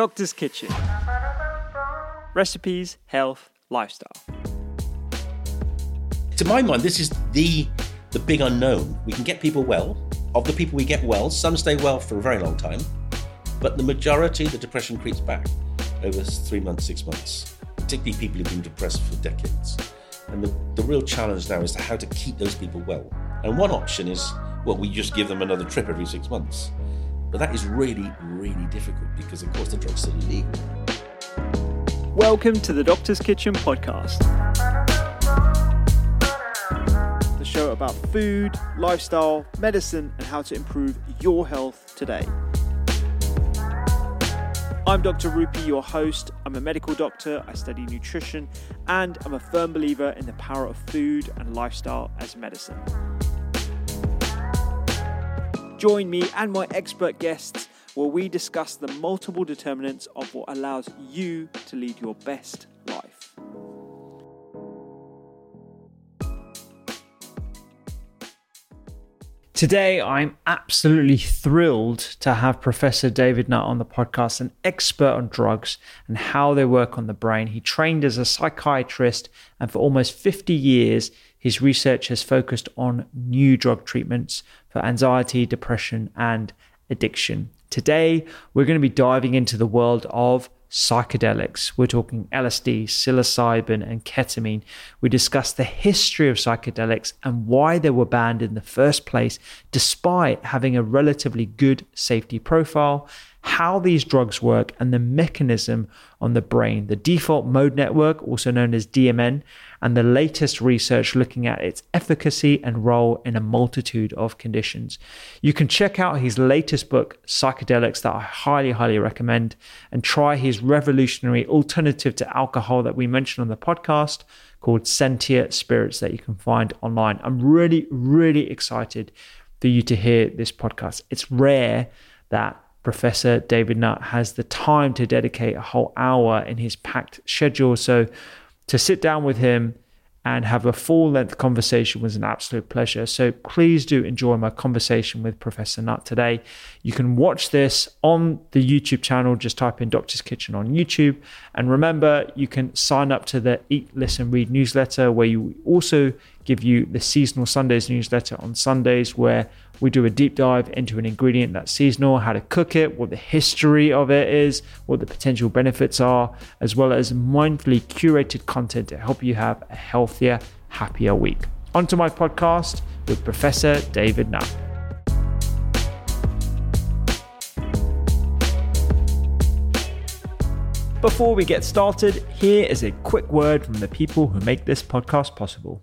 Doctor's Kitchen. Recipes, health, lifestyle. To my mind, this is the the big unknown. We can get people well. Of the people we get well, some stay well for a very long time, but the majority, the depression creeps back over three months, six months, particularly people who've been depressed for decades. And the, the real challenge now is how to keep those people well. And one option is, well, we just give them another trip every six months. But that is really, really difficult because, of course, the drug's still illegal. Welcome to the Doctor's Kitchen podcast. The show about food, lifestyle, medicine, and how to improve your health today. I'm Dr. Rupy, your host. I'm a medical doctor, I study nutrition, and I'm a firm believer in the power of food and lifestyle as medicine. Join me and my expert guests where we discuss the multiple determinants of what allows you to lead your best life. Today, I'm absolutely thrilled to have Professor David Nutt on the podcast, an expert on drugs and how they work on the brain. He trained as a psychiatrist, and for almost 50 years, his research has focused on new drug treatments for anxiety, depression, and addiction. Today, we're going to be diving into the world of psychedelics. We're talking LSD, psilocybin, and ketamine. We discuss the history of psychedelics and why they were banned in the first place, despite having a relatively good safety profile, how these drugs work, and the mechanism on the brain, the default mode network, also known as DMN, and the latest research looking at its efficacy and role in a multitude of conditions. You can check out his latest book, Psychedelics, that I highly, highly recommend, and try his revolutionary alternative to alcohol that we mentioned on the podcast called Sentia Spirits that you can find online. I'm really, really excited for you to hear this podcast. It's rare that Professor David Nutt has the time to dedicate a whole hour in his packed schedule. So to sit down with him and have a full length conversation was an absolute pleasure. So please do enjoy my conversation with Professor Nutt today. You can watch this on the YouTube channel. Just type in Doctor's Kitchen on YouTube. And remember, you can sign up to the Eat, Listen, Read newsletter, where you also give you the seasonal Sundays newsletter on Sundays, where we do a deep dive into an ingredient that's seasonal, how to cook it, what the history of it is, what the potential benefits are, as well as mindfully curated content to help you have a healthier, happier week. Onto my podcast with Professor David Nutt. Before we get started, here is a quick word from the people who make this podcast possible.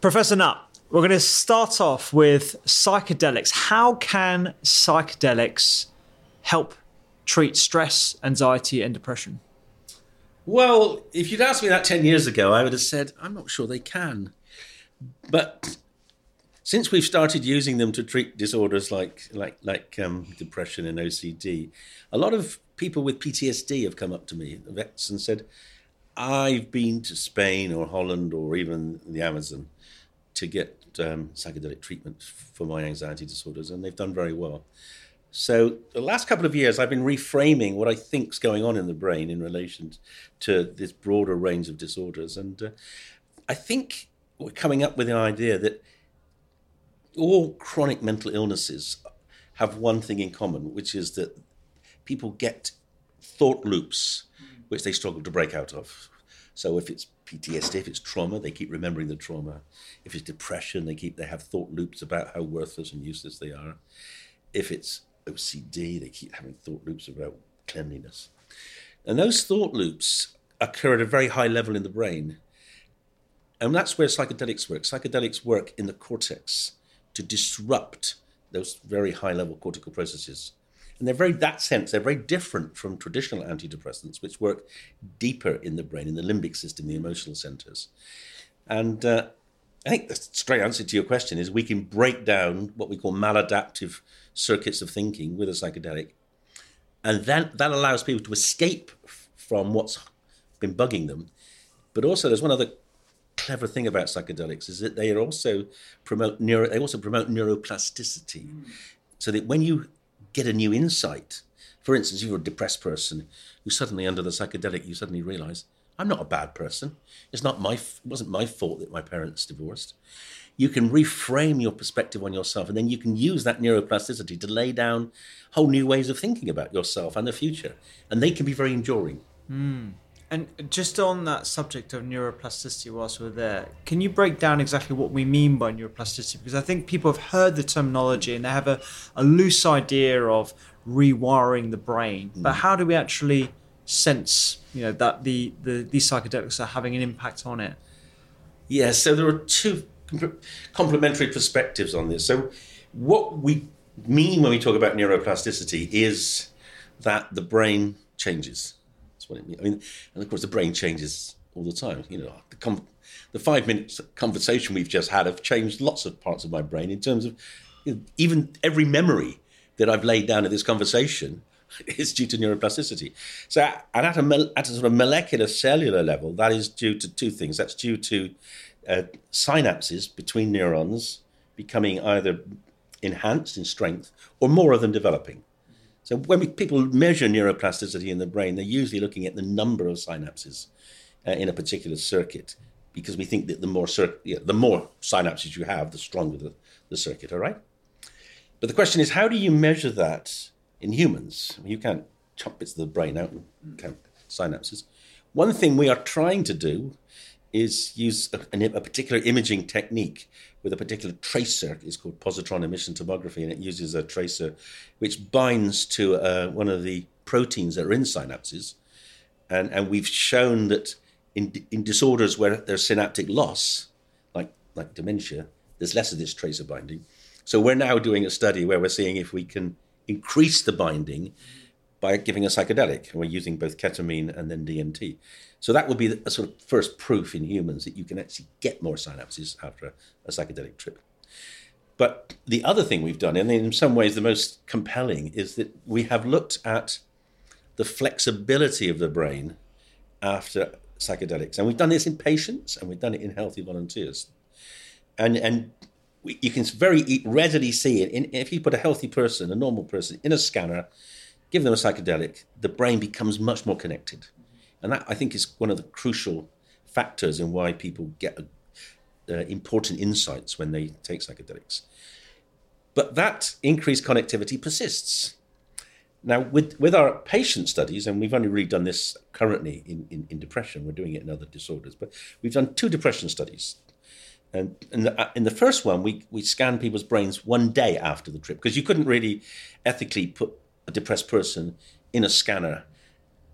Professor Nutt, we're going to start off with psychedelics. How can psychedelics help treat stress, anxiety, and depression? Well, if you'd asked me that 10 years ago, I would have said, I'm not sure they can. But since we've started using them to treat disorders like, like, like um, depression and OCD, a lot of people with PTSD have come up to me, vets, and said, I've been to Spain or Holland or even the Amazon to get um, psychedelic treatment for my anxiety disorders, and they've done very well. So the last couple of years, I've been reframing what I think's going on in the brain in relation to this broader range of disorders, and uh, I think we're coming up with an idea that all chronic mental illnesses have one thing in common, which is that people get thought loops which they struggle to break out of. So if it's PTSD, if it's trauma, they keep remembering the trauma. If it's depression, they keep they have thought loops about how worthless and useless they are. If it's OCD, they keep having thought loops about cleanliness. And those thought loops occur at a very high level in the brain. And that's where psychedelics work. Psychedelics work in the cortex to disrupt those very high level cortical processes. And they're very, that sense, they're very different from traditional antidepressants, which work deeper in the brain, in the limbic system, the emotional centers. And uh, I think the straight answer to your question is we can break down what we call maladaptive circuits of thinking with a psychedelic. And then that allows people to escape from what's been bugging them. But also, there's one other clever thing about psychedelics is that they also promote neuro, they also promote neuroplasticity, mm. so that when you get a new insight, for instance, if you're a depressed person who suddenly under the psychedelic you suddenly realize I'm not a bad person. It's not my it wasn't my fault that my parents divorced. You can reframe your perspective on yourself, and then you can use that neuroplasticity to lay down whole new ways of thinking about yourself and the future, and they can be very enduring. Mm. And just on that subject of neuroplasticity, whilst we're there, can you break down exactly what we mean by neuroplasticity? Because I think people have heard the terminology and they have a, a loose idea of rewiring the brain. Mm. But how do we actually sense, you know, that the, the these psychedelics are having an impact on it? Yeah, so there are two complementary perspectives on this. So, what we mean when we talk about neuroplasticity is that the brain changes what it means. I mean, and of course, the brain changes all the time. You know, the, com- the five minutes conversation we've just had have changed lots of parts of my brain in terms of you know, even every memory that I've laid down in this conversation is due to neuroplasticity. So, and at a, at a sort of molecular cellular level, that is due to two things. That's due to uh, synapses between neurons becoming either enhanced in strength or more of them developing. So when we, people measure neuroplasticity in the brain, they're usually looking at the number of synapses uh, in a particular circuit because we think that the more cir- yeah, the more synapses you have, the stronger the, the circuit. All right. But the question is, how do you measure that in humans? You can't chop bits of the brain out and count synapses. One thing we are trying to do is use a, a, particular imaging technique with a particular tracer. It's called positron emission tomography, and it uses a tracer which binds to uh, one of the proteins that are in synapses. And, and we've shown that in, in disorders where there's synaptic loss, like, like dementia, there's less of this tracer binding. So we're now doing a study where we're seeing if we can increase the binding by giving a psychedelic. And we're using both ketamine and then DMT. So that would be a sort of first proof in humans that you can actually get more synapses after a psychedelic trip. But the other thing we've done, and in some ways the most compelling, is that we have looked at the flexibility of the brain after psychedelics. And we've done this in patients and we've done it in healthy volunteers. And, and we, you can very readily see it. In, if you put a healthy person, a normal person, in a scanner, give them a psychedelic, the brain becomes much more connected. And that, I think, is one of the crucial factors in why people get uh, important insights when they take psychedelics. But that increased connectivity persists. Now, with, with our patient studies, and we've only really done this currently in, in, in depression, we're doing it in other disorders, but we've done two depression studies. And in the, uh, in the first one, we, we scanned people's brains one day after the trip because you couldn't really ethically put a depressed person in a scanner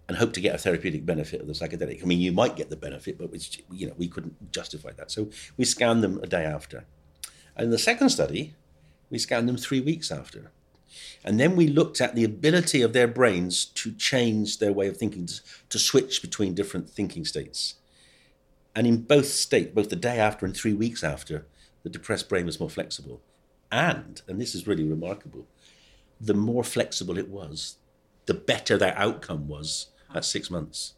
and hope to get a therapeutic benefit of the psychedelic. I mean, you might get the benefit, but it's, you know we couldn't justify that. So we scanned them a day after. And the second study, we scanned them three weeks after. And then we looked at the ability of their brains to change their way of thinking, to, to switch between different thinking states. And in both states, both the day after and three weeks after, the depressed brain was more flexible. And, and this is really remarkable, the more flexible it was, the better their outcome was at six months.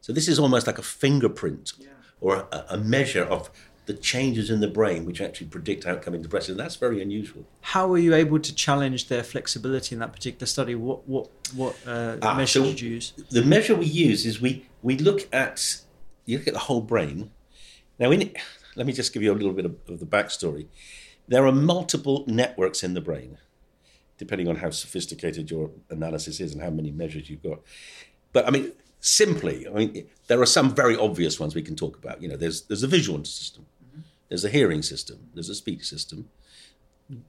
So this is almost like a fingerprint yeah. or a, a, measure of the changes in the brain which actually predict outcome in depression. That's very unusual. How were you able to challenge their flexibility in that particular study? What what what uh, Ah, measure so did you use? The measure we use is we we look at you look at the whole brain. Now, in let me just give you a little bit of, of the backstory. There are multiple networks in the brain, depending on how sophisticated your analysis is and how many measures you've got. But I mean, simply, I mean, there are some very obvious ones we can talk about. You know, there's there's a visual system, there's a hearing system, there's a speech system,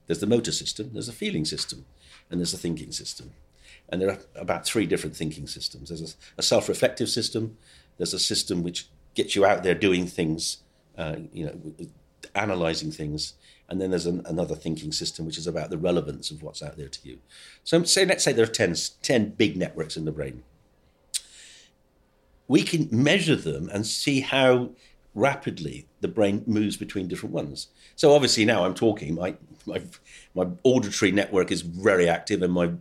there's the motor system, there's a feeling system, and there's a thinking system. And there are about three different thinking systems. There's a, a self-reflective system. There's a system which gets you out there doing things, uh, you know, analyzing things. And then there's an, another thinking system which is about the relevance of what's out there to you. So say, let's say there are 10, 10 big networks in the brain. We can measure them and see how rapidly the brain moves between different ones. So obviously now I'm talking, my, my, my auditory network is very active and my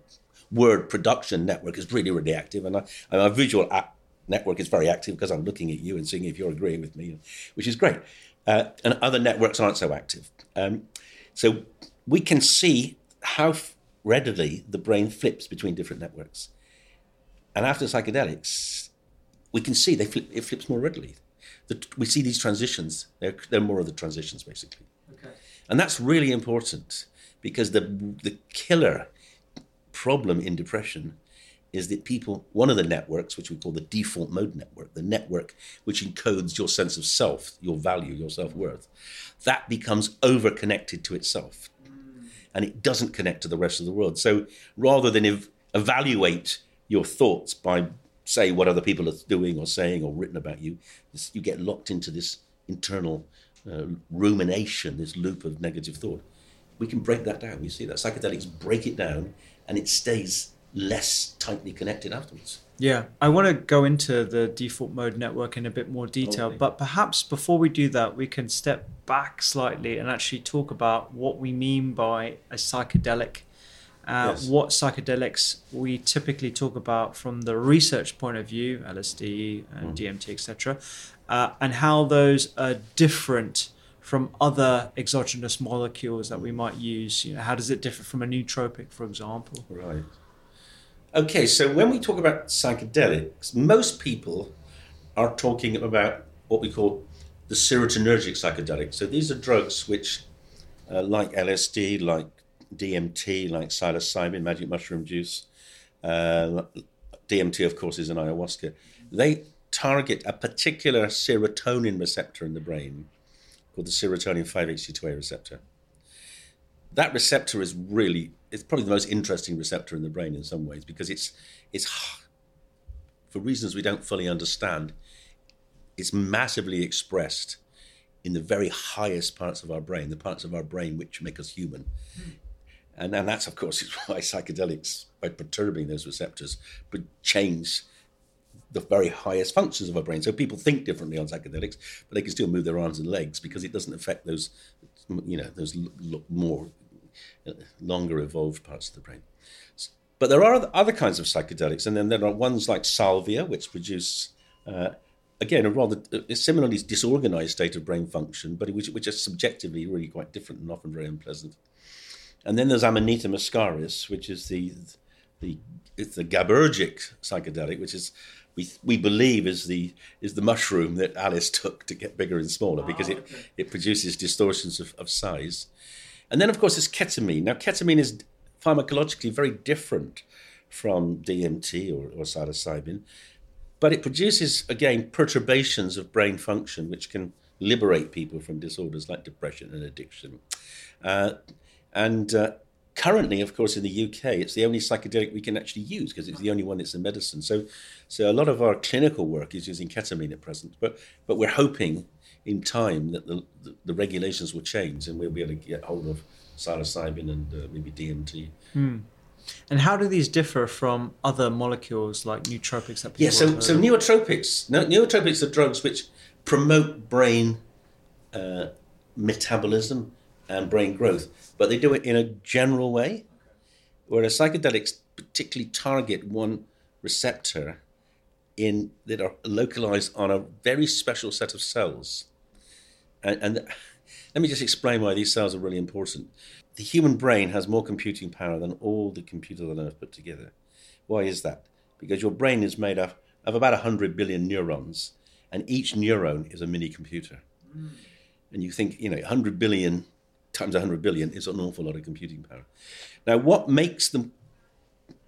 word production network is really, really active. And, I, and my visual network is very active because I'm looking at you and seeing if you're agreeing with me, which is great. Uh, and other networks aren't so active. Um, so we can see how readily the brain flips between different networks. And after psychedelics, we can see they flip, it flips more readily. The, we see these transitions. They're, they're more of the transitions, basically. Okay. And that's really important because the, the killer problem in depression is that people, one of the networks, which we call the default mode network, the network which encodes your sense of self, your value, your self worth, that becomes over connected to itself. And it doesn't connect to the rest of the world. So rather than ev- evaluate your thoughts by, say, what other people are doing or saying or written about you, you get locked into this internal uh, rumination, this loop of negative thought. We can break that down. We see that psychedelics break it down and it stays less tightly connected afterwards. Yeah, I want to go into the default mode network in a bit more detail, Okay. but perhaps before we do that, we can step back slightly and actually talk about what we mean by a psychedelic. Uh, Yes. What psychedelics we typically talk about from the research point of view, LSD and DMT, etc., uh, and how those are different from other exogenous molecules that we might use. You know, how does it differ from a nootropic, for example? Right. Okay, so when we talk about psychedelics, most people are talking about what we call the serotonergic psychedelics. So these are drugs which, uh, like LSD, like DMT, like psilocybin, magic mushroom juice, uh, DMT, of course, is an ayahuasca. They target a particular serotonin receptor in the brain called the serotonin 5-HT2A receptor that receptor is really it's probably the most interesting receptor in the brain in some ways because it's it's for reasons we don't fully understand it's massively expressed in the very highest parts of our brain the parts of our brain which make us human hmm. and and that's of course is why psychedelics by perturbing those receptors would change the very highest functions of our brain. So people think differently on psychedelics, but they can still move their arms and legs because it doesn't affect those, you know, those more longer evolved parts of the brain. But there are other- kinds of psychedelics, and then there are ones like salvia, which produce, uh, again, a rather a similarly disorganized state of brain function, but which, which are subjectively really quite different and often very unpleasant. And then there's Amanita muscaria, which is the the it's the GABAergic psychedelic, which is we we believe is the is the mushroom that Alice took to get bigger and smaller because it it produces distortions of, of size. And then of course there's ketamine. Now ketamine is pharmacologically very different from DMT or, or psilocybin, but it produces again perturbations of brain function which can liberate people from disorders like depression and addiction. Uh, and uh, currently, of course, in the UK, it's the only psychedelic we can actually use because it's the only one that's a medicine. So, so a lot of our clinical work is using ketamine at present. But but we're hoping in time that the the, the regulations will change and we'll be able to get hold of psilocybin and uh, maybe DMT. And how do these differ from other molecules like nootropics that Yeah, so so nootropics. No, nootropics are drugs which promote brain uh, metabolism and brain growth, but they do it in a general way, whereas psychedelics particularly target one receptor in that are localized on a very special set of cells. And, and let me just explain why these cells are really important. The human brain has more computing power than all the computers on Earth put together. Why is that? Because your brain is made up of about 100 billion neurons, and each neuron is a mini computer. Hmm. And you think, you know, 100 billion times 100 billion is an awful lot of computing power. Now, what makes them,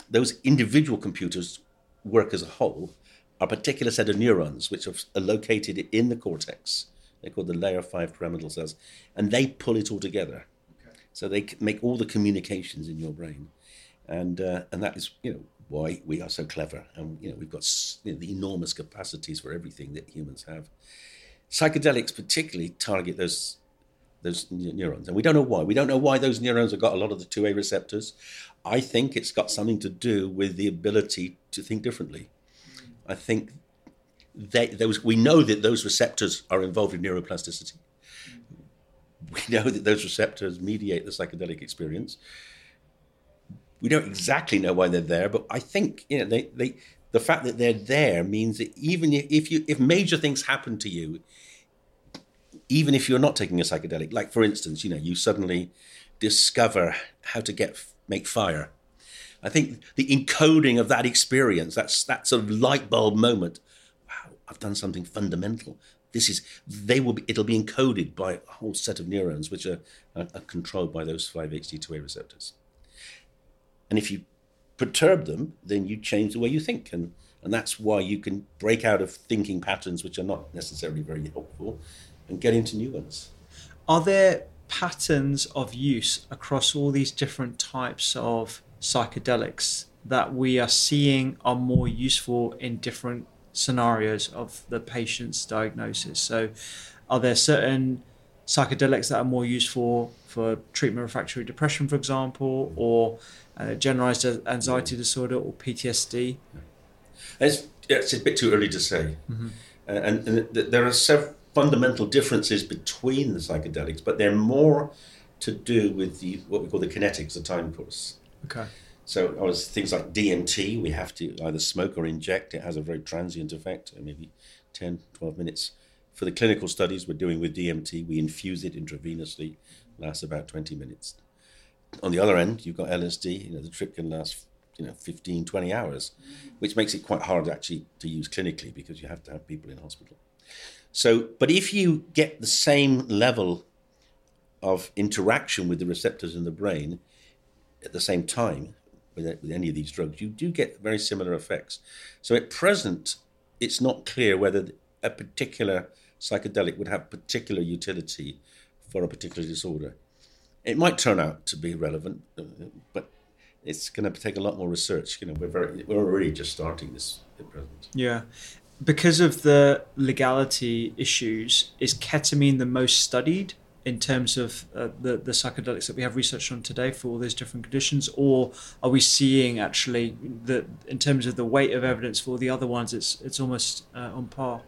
those individual computers work as a whole are a particular set of neurons which are located in the cortex. They're called the layer 5 pyramidal cells, and they pull it all together. So they make all the communications in your brain. And, uh, and that is, you know, why we are so clever. And, you know, we've got you know, the enormous capacities for everything that humans have. Psychedelics particularly target those those neurons. And we don't know why. We don't know why those neurons have got a lot of the 2A receptors. I think it's got something to do with the ability to think differently. I think they, those, we know that those receptors are involved in neuroplasticity. We know that those receptors mediate the psychedelic experience. We don't exactly know why they're there, but I think you know they, they the fact that they're there means that even if you if major things happen to you, even if you're not taking a psychedelic, like for instance, you know, you suddenly discover how to get make fire. I think the encoding of that experience, that's that sort of light bulb moment. I've done something fundamental. This is they will be it'll be encoded by a whole set of neurons which are, are, are controlled by those 5-HT2A receptors. And if you perturb them, then you change the way you think. And and that's why you can break out of thinking patterns which are not necessarily very helpful and get into new ones. Are there patterns of use across all these different types of psychedelics that we are seeing are more useful in different scenarios of the patient's diagnosis? So, are there certain psychedelics that are more useful for treatment of refractory depression, for example, or uh, generalized anxiety disorder or PTSD? It's, it's a bit too early to say. Mm-hmm. Uh, and, and there are several fundamental differences between the psychedelics, but they're more to do with the what we call the kinetics, the time course. Okay. So oh, was things like DMT, we have to either smoke or inject. It has a very transient effect, maybe 10, 12 minutes. For the clinical studies we're doing with DMT, we infuse it intravenously, lasts about 20 minutes. On the other end, you've got LSD, you know, the trip can last you know 15 20 hours which makes it quite hard actually to use clinically because you have to have people in hospital so, but if you get the same level of interaction with the receptors in the brain at the same time with, with any of these drugs, you do get very similar effects. So, at present, it's not clear whether a particular psychedelic would have particular utility for a particular disorder. It might turn out to be relevant, uh, but it's going to take a lot more research. You know, we're very we're already just starting this at present. Yeah, because of the legality issues, is ketamine the most studied in terms of uh, the the psychedelics that we have research on today for all those different conditions, or are we seeing actually that in terms of the weight of evidence for the other ones, it's it's almost uh, on par?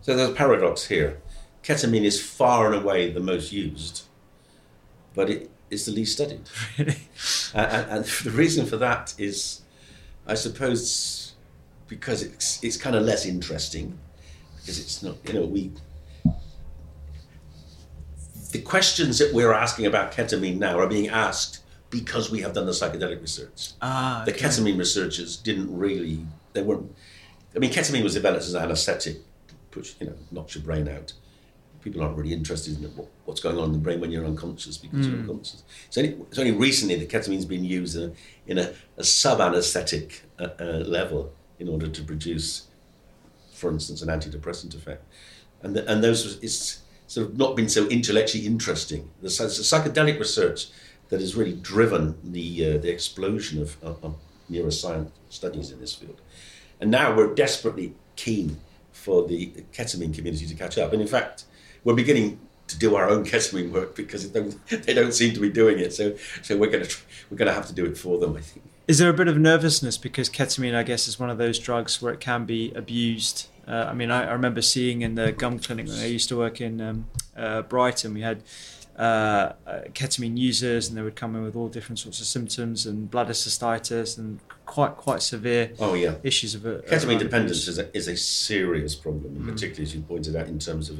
So there's a paradox here. Ketamine is far and away the most used, but it is the least studied. Really? and, and the reason for that is, I suppose because it's it's kind of less interesting because it's not you know we the questions that we're asking about ketamine now are being asked because we have done the psychedelic research. Ah, okay. The ketamine researchers didn't really they weren't. I mean, ketamine was developed as an anesthetic, push you know knocks your brain out. People aren't really interested in what's going on in the brain when you're unconscious because mm. you're hmm. unconscious. It's only, it's only recently that ketamine's been used in a, in a, a sub anesthetic uh, uh, level in order to produce, for instance, an antidepressant effect. And, the, and those, it's sort of not been so intellectually interesting. The, the psychedelic research that has really driven the, uh, the explosion of, of, of neuroscience studies in this field. And now we're desperately keen for the ketamine community to catch up. And in fact, we're beginning to do our own ketamine work because don't, they don't seem to be doing it. So, so we're going to we're going to have to do it for them. I think. Is there a bit of nervousness because ketamine, I guess, is one of those drugs where it can be abused? Uh, I mean, I, I, remember seeing in the gum clinic when I used to work in um, uh, Brighton, we had uh, uh, ketamine users, and they would come in with all different sorts of symptoms and bladder cystitis and quite quite severe Oh yeah. issues of a, Ketamine dependence is a, is a serious problem, Mm. particularly as you pointed out in terms of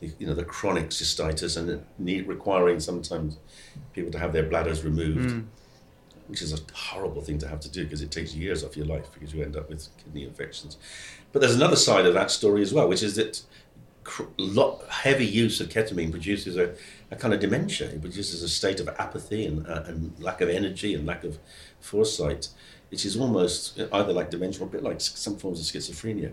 the, you know the chronic cystitis and it need requiring sometimes people to have their bladders removed, Mm. which is a horrible thing to have to do because it takes years off your life because you end up with kidney infections. But there's another side of that story as well, which is that cr- lot heavy use of ketamine produces a, a kind of dementia. It produces a state of apathy and, uh, and lack of energy and lack of foresight, which is almost either like dementia or a bit like some forms of schizophrenia.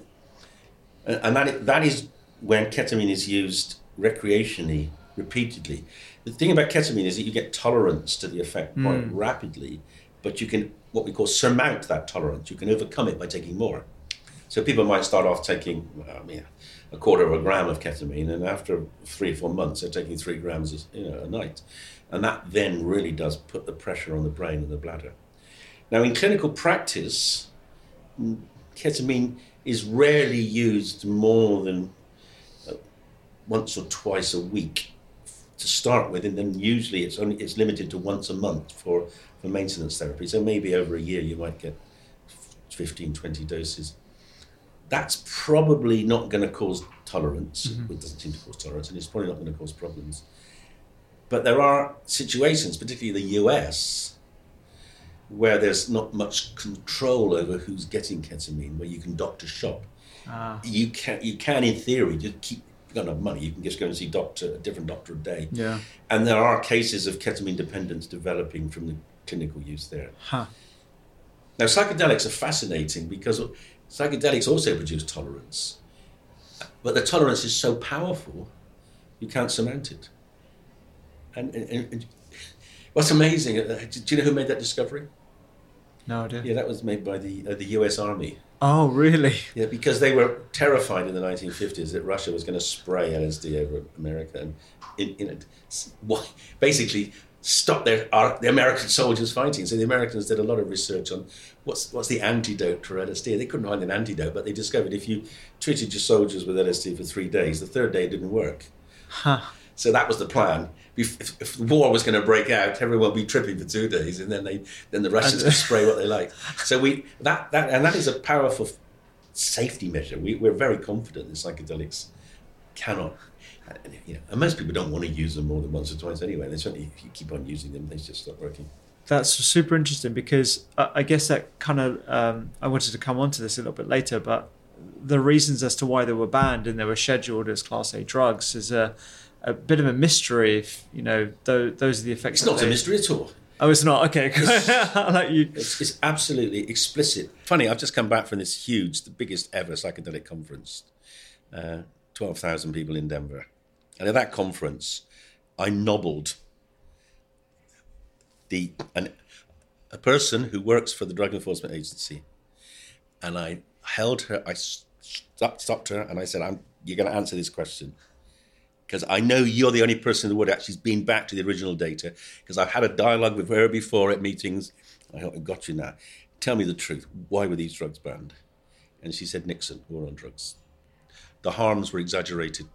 And, and that, that is when ketamine is used recreationally, repeatedly. The thing about ketamine is that you get tolerance to the effect quite rapidly, but you can, what we call, surmount that tolerance. You can overcome it by taking more. So people might start off taking I mean, a quarter of a gram of ketamine, and after three or four months, they're taking three grams a- you know, a night. And that then really does put the pressure on the brain and the bladder. Now, in clinical practice, ketamine is rarely used more than uh, once or twice a week to start with, and then usually it's only it's limited to once a month for, for maintenance therapy. So maybe over a year you might get 15, 20 doses. That's probably not going to cause tolerance. Mm-hmm. It doesn't seem to cause tolerance, and it's probably not going to cause problems. But there are situations, particularly in the US, where there's not much control over who's getting ketamine, where you can doctor shop. Ah. You can, you can in theory, just keep. Don't have money, you can just go and see doctor a different doctor a day. Yeah. And there are cases of ketamine dependence developing from the clinical use there. Huh. Now, psychedelics are fascinating because psychedelics also produce tolerance, but the tolerance is so powerful, you can't surmount it. And, and, and what's amazing, uh, do you know who made that discovery? No idea. Yeah, that was made by the uh, the U.S. Army. Oh, really? Yeah, because they were terrified in the 1950s that Russia was going to spray LSD over America and in, in why- basically stop their our, the American soldiers fighting. So the Americans did a lot of research on what's what's the antidote for LSD. They couldn't find an antidote, but they discovered if you treated your soldiers with LSD for three days, the third day it didn't work. So that was the plan. If, if, war was going to break out, everyone would be tripping for two days, and then they then the Russians could spray what they like. So we that that and that is a powerful safety measure. We, we're very confident that psychedelics cannot. And, You know, and most people don't want to use them more than once or twice anyway. They certainly, if you keep on using them, they just stop working. That's super interesting because I I guess that kind of um, I wanted to come on to this a little bit later, but the reasons as to why they were banned and they were scheduled as Class A drugs is a, a bit of a mystery. If you know, tho- those are the effects. It's not a mystery at all. Oh, it's not. Okay, I like you. It's, it's absolutely explicit. Funny, I've just come back from this huge, the biggest ever psychedelic conference, uh, 12,000 people in Denver. And at that conference, I nobbled the an, a person who works for the Drug Enforcement Agency. And I held her, I stopped, stopped her, and I said, I'm, You're going to answer this question because I know you're the only person in the world actually's been back to the original data. Because I've had a dialogue with her before at meetings. I I've got you now. Tell me the truth. Why were these drugs banned? And she said, Nixon, war on drugs. The harms were exaggerated.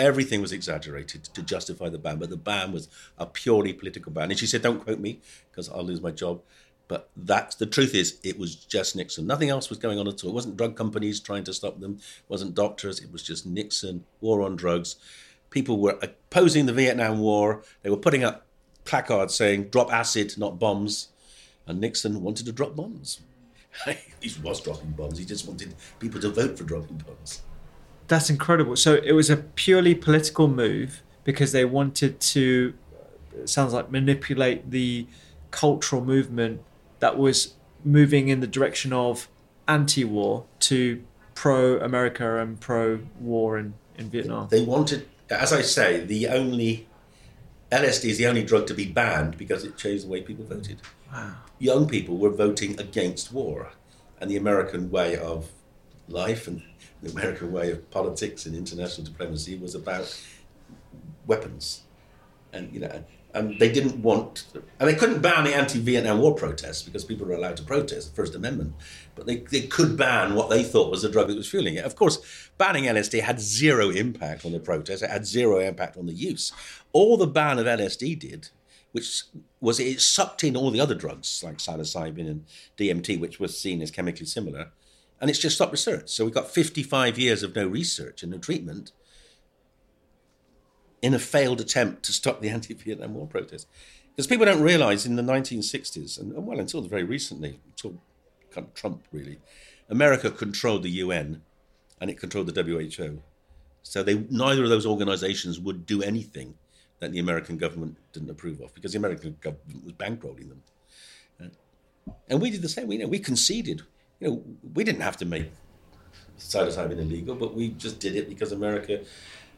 Everything was exaggerated to justify the ban, but the ban was a purely political ban. And she said, Don't quote me because I'll lose my job. But that's the truth is, it was just Nixon. Nothing else was going on at all. It wasn't drug companies trying to stop them, it wasn't doctors. It was just Nixon, war on drugs. People were opposing the Vietnam War. They were putting up placards saying, drop acid, not bombs. And Nixon wanted to drop bombs. he was dropping bombs. He just wanted people to vote for dropping bombs. That's incredible. So it was a purely political move because they wanted to, it sounds like, manipulate the cultural movement that was moving in the direction of anti war to pro America and pro war in, in Vietnam. They wanted, as I say, the only LSD is the only drug to be banned because it changed the way people voted. Wow. Young people were voting against war, and the American way of life and the American way of politics and international diplomacy was about weapons. And you know, and they didn't want, and they couldn't ban the anti-Vietnam War protests because people were allowed to protest the First Amendment, but they, they could ban what they thought was the drug that was fueling it. Of course, banning LSD had zero impact on the protests. It had zero impact on the use. All the ban of LSD did, which was it sucked in all the other drugs like psilocybin and DMT, which was seen as chemically similar, and it's just stopped research. So we've got 55 years of no research and no treatment in a failed attempt to stop the anti-Vietnam War protests. Because people don't realize in the 1960s, and well, until very recently, until kind of Trump really, America controlled the UN and it controlled the WHO. So they, neither of those organizations would do anything that the American government didn't approve of because the American government was bankrolling them. And we did the same. We, you know, we conceded. You know, we didn't have to make psilocybin illegal, but we just did it because America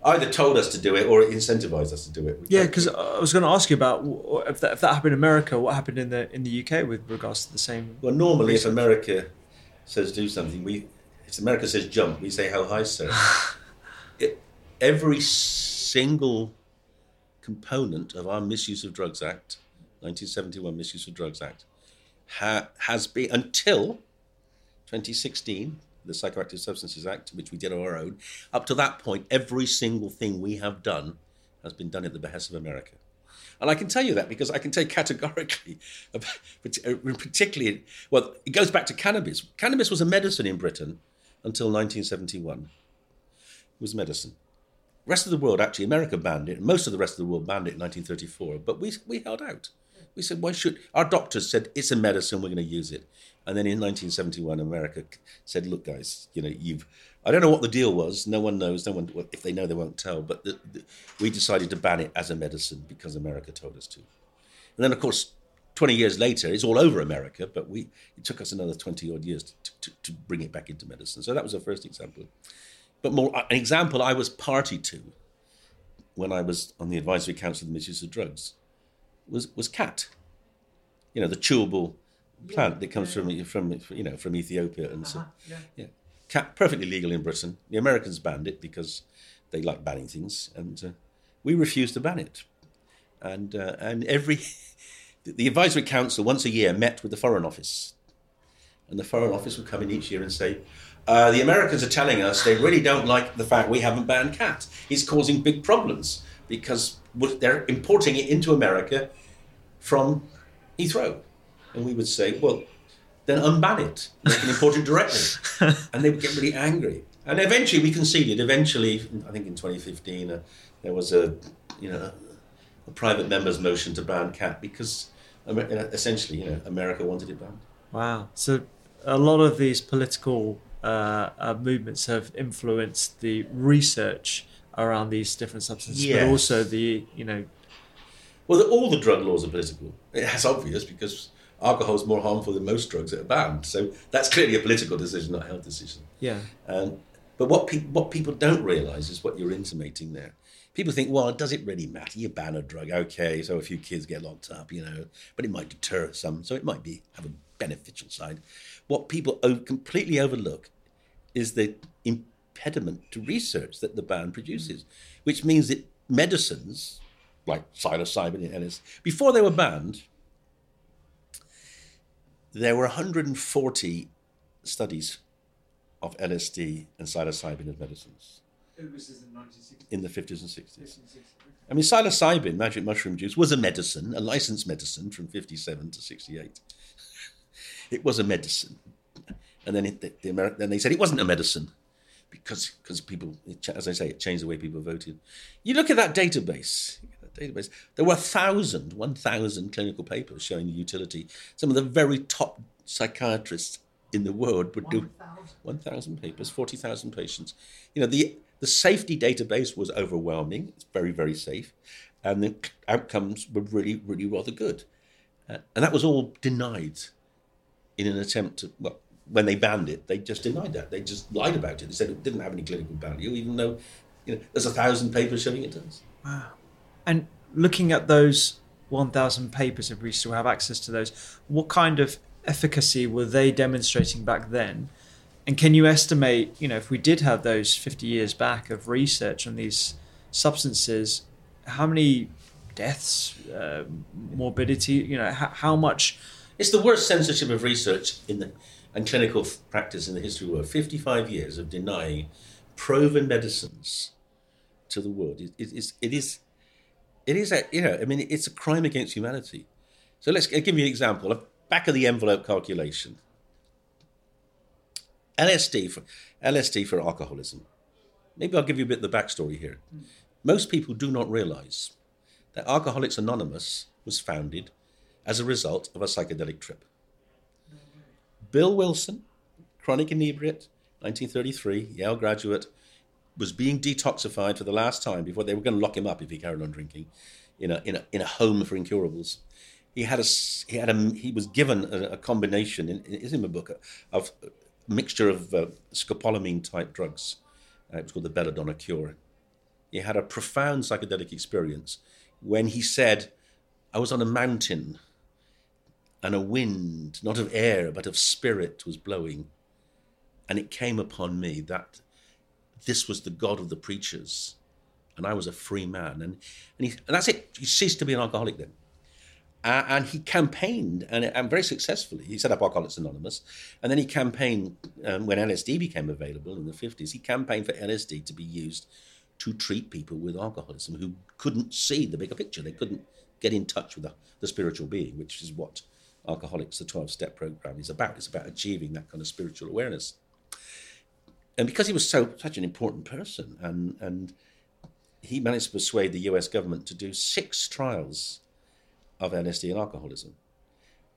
either told us to do it or it incentivized us to do it. Yeah, because I was going to ask you about if that, if that happened in America, what happened in the in the UK with regards to the same. Well, normally, if America says do something, we if America says jump, we say how high, sir. it, every single component of our Misuse of Drugs Act, 1971 Misuse of Drugs Act, ha, has been until 2016, the Psychoactive Substances Act, which we did on our own. Up to that point, every single thing we have done has been done at the behest of America. And I can tell you that because I can tell categorically, particularly, well, it goes back to cannabis. Cannabis was a medicine in Britain until 1971. It was medicine. rest of the world, actually, America banned it. Most of the rest of the world banned it in 1934. But we, we held out. We said, why should. Our doctors said, it's a medicine, we're going to use it. And then in 1971, America said, look, guys, you know, you've. I don't know what the deal was. No one knows. No one, well, if they know, they won't tell. But the, the, we decided to ban it as a medicine because America told us to. And then, of course, 20 years later, it's all over America, but we it took us another 20 odd years to, to, to bring it back into medicine. So that was our first example. But more an example I was party to when I was on the advisory council of the misuse of drugs was was khat. You know, the chewable plant that comes from from you know from Ethiopia and so yeah. Khat perfectly legal in Britain. The Americans banned it because they like banning things, and uh, we refused to ban it. And uh, and every the advisory council once a year met with the foreign office, and the foreign office would come in each year and say, uh, "The Americans are telling us they really don't like the fact we haven't banned khat. It's causing big problems because they're importing it into America from Heathrow." And we would say, "Well." Then unban it. They can import it directly, and they would get really angry. And eventually, we conceded. Eventually, I think in 2015, uh, there was a, you know, a private member's motion to ban khat because essentially, you know, America wanted it banned. Wow. So a lot of these political uh, uh, movements have influenced the research around these different substances, but also the you know Well, the, all the drug laws are political. It's obvious because alcohol is more harmful than most drugs that are banned. So that's clearly a political decision, not a health decision. yeah Um, but what, pe- what people don't realise is what you're intimating there. People think, well, does it really matter? You ban a drug, okay, so a few kids get locked up, you know, but it might deter some, so it might be have a beneficial side. What people o- completely overlook is the impediment to research that the ban produces, which means that medicines like psilocybin and LSD, before they were banned, there were 140 studies of LSD and psilocybin as medicines in the 50s and 60s. I mean, psilocybin, magic mushroom juice, was a medicine, a licensed medicine from 57 to 68. It was a medicine. And then, it, the, the Ameri- then they said it wasn't a medicine because because people, it, as I say, it changed the way people voted. You look at that database. That Database. There were 1,000, 1,000 clinical papers showing the utility. Some of the very top psychiatrists in the world would do 1,000 papers, 40,000 patients. You know, the, the safety database was overwhelming. It's very, very safe. And the outcomes were really, really rather good. Uh, and that was all denied in an attempt to, well, when they banned it, they just denied that. They just lied about it. They said it didn't have any clinical value, even though you know, there's a thousand papers showing it does. And looking at those 1,000 papers, if we still have access to those, what kind of efficacy were they demonstrating back then? And can you estimate, you know, if we did have those 50 years back of research on these substances, how many deaths, uh, morbidity? You know, how, how much? It's the worst censorship of research in the, and clinical practice in the history of the world. 55 years of denying proven medicines to the world. It, it, it is, it is, a, you know, I mean, it's a crime against humanity. So let's I'll give you an example. A back of the envelope calculation. LSD for LSD for alcoholism. Maybe I'll give you a bit of the backstory here. Hmm. Most people do not realize that Alcoholics Anonymous was founded as a result of a psychedelic trip. Hmm. Bill Wilson, chronic inebriate, 1933, Yale graduate, was being detoxified for the last time before they were going to lock him up if he carried on drinking in a, in a, in a home for incurables. He had a, he had a, he was given a, a combination, in, in my book, of a mixture of uh, scopolamine type drugs. Uh, it was called the belladonna cure. He had a profound psychedelic experience when he said, I was on a mountain and a wind, not of air, but of spirit, was blowing. And it came upon me that this was the God of the preachers, and I was a free man. And, and, he, and that's it. He ceased to be an alcoholic then. Uh, and he campaigned, and, and, very successfully. He set up Alcoholics Anonymous, and then he campaigned um, when LSD became available in the 50s. He campaigned for LSD to be used to treat people with alcoholism who couldn't see the bigger picture. They couldn't get in touch with the, the spiritual being, which is what Alcoholics, the 12 step program, is about. It's about achieving that kind of spiritual awareness. And because he was so such an important person, and, and he managed to persuade the US government to do six trials of LSD and alcoholism.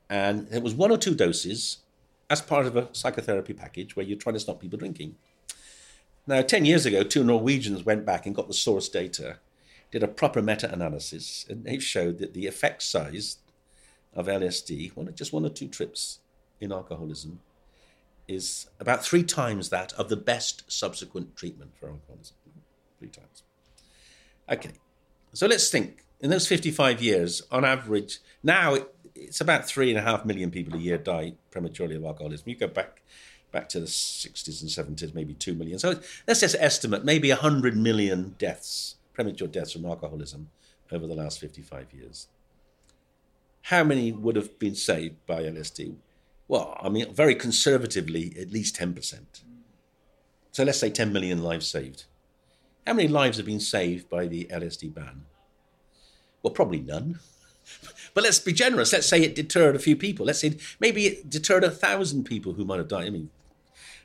And it was one or two doses as part of a psychotherapy package where you're trying to stop people drinking. Now, 10 years ago, two Norwegians went back and got the source data, did a proper meta analysis, and they showed that the effect size of LSD, just one or two trips in alcoholism, is about three times that of the best subsequent treatment for alcoholism. Three times. Okay, so let's think. In those 55 years, on average, now it's about three and a half million people a year die prematurely of alcoholism. You go back back to the 60s and 70s, maybe 2 million. So let's just estimate maybe 100 million deaths, premature deaths from alcoholism over the last 55 years. How many would have been saved by LSD? Well, I mean, very conservatively, at least 10%. So let's say 10 million lives saved. How many lives have been saved by the LSD ban? Well, probably none. But let's be generous. Let's say it deterred a few people. Let's say maybe it deterred a thousand people who might have died. I mean,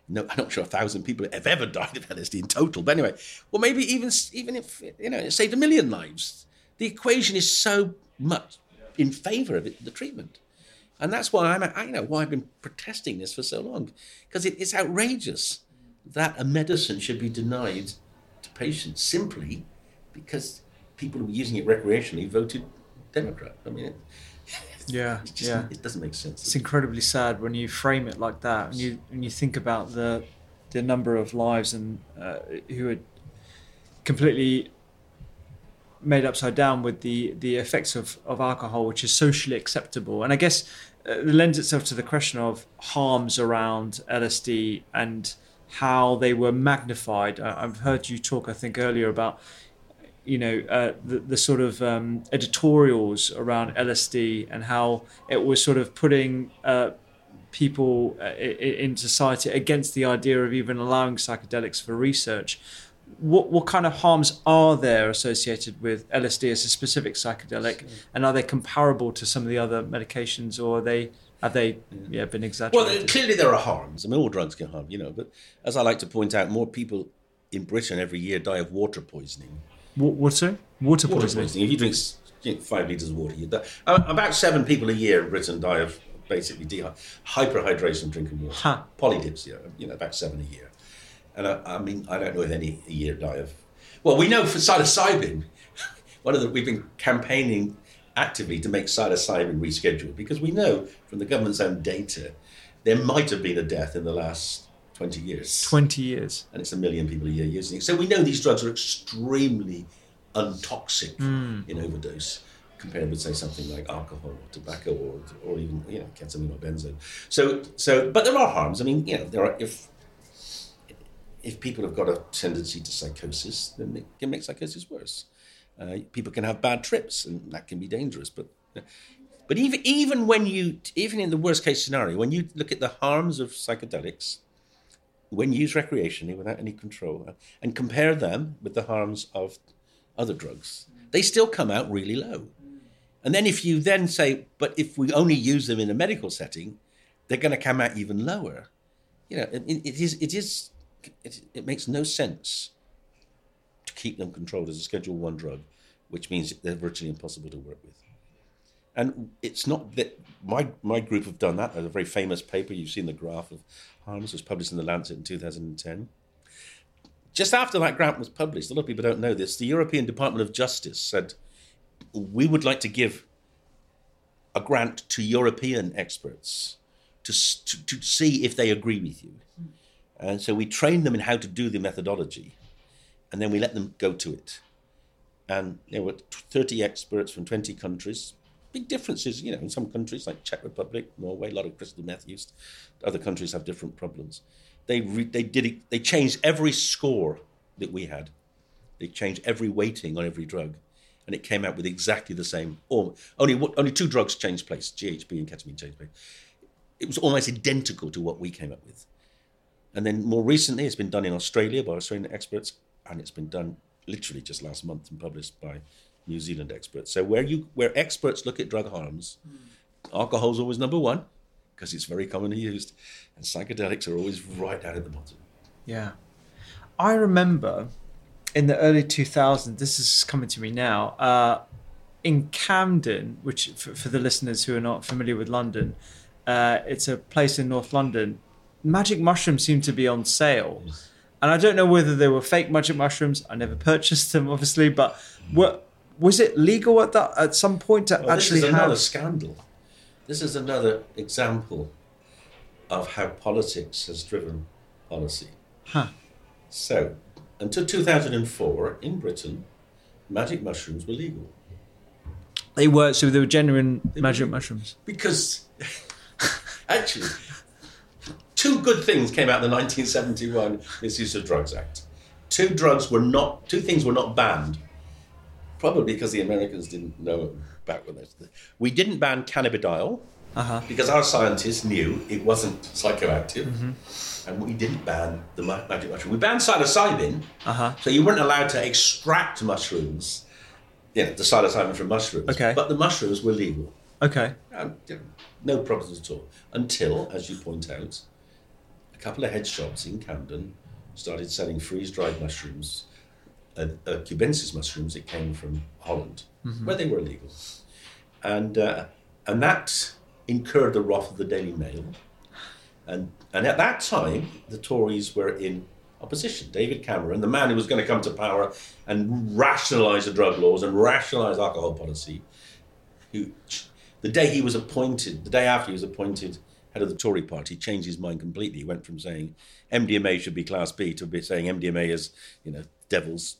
no, I'm not sure a thousand people have ever died of LSD in total. But anyway, well, maybe even even if you know, it saved a million lives. The equation is so much in favour of it, the treatment, and that's why I'm, I you know, why I've been protesting this for so long, because it, it's outrageous that a medicine should be denied to patients simply because people who were using it recreationally voted Democrat. I mean, it, yeah, just, yeah. it doesn't make sense. It's incredibly sad when you frame it like that, and you when you think about the the number of lives and uh, who are completely made upside down with the the effects of of alcohol, which is socially acceptable, and I guess uh, it lends itself to the question of harms around LSD and how they were magnified. I've heard you talk, I think, earlier about you know uh, the the sort of um, editorials around LSD and how it was sort of putting uh, people uh, in society against the idea of even allowing psychedelics for research. What what kind of harms are there associated with LSD as a specific psychedelic, and are they comparable to some of the other medications, or are they have they yeah, been exaggerated? Well, clearly there are harms. I mean, all drugs can harm, you know. But as I like to point out, more people in Britain every year die of water poisoning Water? Water Water poisoning. poisoning. If you drink you know, five litres of water, you die. Uh, about seven people a year in Britain die of basically dehy- hyperhydration drinking water. Huh. Polydips, you know, about seven a year. And I, I mean, I don't know if any year die of. Well, we know for psilocybin, one of the we've been campaigning actively to make psilocybin rescheduled because we know from the government's own data there might have been a death in the last 20 years Twenty years. and it's a million people a year using it. So we know these drugs are extremely untoxic hmm. in overdose compared with say something like alcohol or tobacco or, or even you know ketamine or benzo. So so but there are harms. I mean you know there are if if people have got a tendency to psychosis then it can make psychosis worse. Uh, people can have bad trips, and that can be dangerous. But but even even when you even in the worst case scenario, when you look at the harms of psychedelics when used recreationally without any control uh, and compare them with the harms of other drugs, they still come out really low. And then if you then say, but if we only use them in a medical setting, they're going to come out even lower. You know, it, it is it is it, it, makes no sense to keep them controlled as a Schedule One drug, which means they're virtually impossible to work with. And it's not that my my group have done that. There's a very famous paper you've seen the graph of harms was published in the Lancet in 2010. Just after that grant was published, a lot of people don't know this. The European Department of Justice said we would like to give a grant to European experts to, to, to see if they agree with you. And so we train them in how to do the methodology, and then we let them go to it. And there were 30 experts from 20 countries. Big differences, you know, in some countries like Czech Republic, Norway, a lot of crystal meth used. Other countries have different problems. They, re- they did it, they changed every score that we had. They changed every weighting on every drug and it came out with exactly the same. Or only only two drugs changed place: GHB and ketamine changed place. It was almost identical to what we came up with. And then more recently, it's been done in Australia by Australian experts, and it's been done literally just last month and published by New Zealand experts. So where you where experts look at drug harms, mm. alcohol is always number one because it's very commonly used, and psychedelics are always right down at the bottom. Yeah, I remember in the early 2000s, this is coming to me now, uh, in Camden, which for, for, the listeners who are not familiar with London, uh, it's a place in North London. Magic mushrooms seemed to be on sale. And I don't know whether they were fake magic mushrooms. I never purchased them, obviously, but what, was it legal at that at some point to well, actually this is have... another scandal. This is another example of how politics has driven policy. Huh. So until 2004, in Britain, magic mushrooms were legal. They were, so they were genuine they magic were, mushrooms. Because, actually, two good things came out of the 1971 Misuse of Drugs Act. Two drugs were not, two things were not banned, probably because the Americans didn't know back when. We didn't ban cannabidiol uh-huh. because our scientists knew it wasn't psychoactive. Mm-hmm and we didn't ban the magic mushroom. We banned psilocybin, uh-huh. so you weren't allowed to extract mushrooms, you know, the psilocybin from mushrooms. Okay. But the mushrooms were legal. Okay. And, you know, no problems at all. Until, as you point out, a couple of head shops in Camden started selling freeze-dried mushrooms, uh, uh, cubensis mushrooms that came from Holland, mm-hmm. where they were illegal. And, uh, and that incurred the wrath of the Daily Mail and, and at that time, the Tories were in opposition. David Cameron, the man who was going to come to power and rationalise the drug laws and rationalise alcohol policy, who, the day he was appointed, the day after he was appointed head of the Tory party, changed his mind completely. He went from saying MDMA should be Class B to be saying MDMA is, you know, devil's,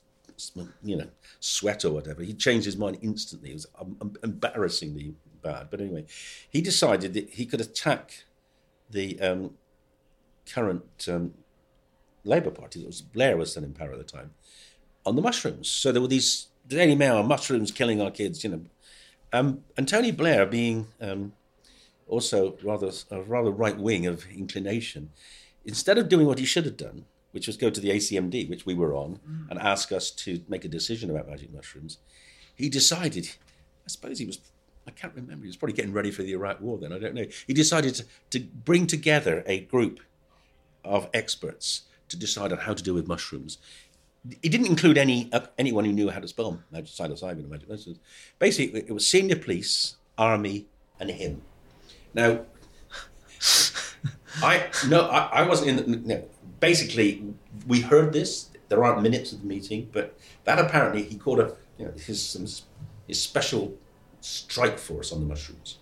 you know, sweat or whatever. He changed his mind instantly. It was embarrassingly bad. But anyway, he decided that he could attack the um, current um, Labour Party, that was Blair was still in power at the time, on the mushrooms. So there were these Daily Mail mushrooms killing our kids, you know. Um, and Tony Blair, being um, also rather a rather right wing of inclination, instead of doing what he should have done, which was go to the ACMD, which we were on, mm. and ask us to make a decision about magic mushrooms, he decided. I suppose he was I can't remember. He was probably getting ready for the Iraq War then. I don't know. He decided to, to bring together a group of experts to decide on how to deal with mushrooms. It didn't include any uh, anyone who knew how to spell psilocybin or magic mushrooms. Basically, it was senior police, army, and him. Now, I no, I, I wasn't in. The, no, basically, we heard this. There aren't minutes of the meeting, but that apparently he called a you know, his his special strike force on the mushrooms,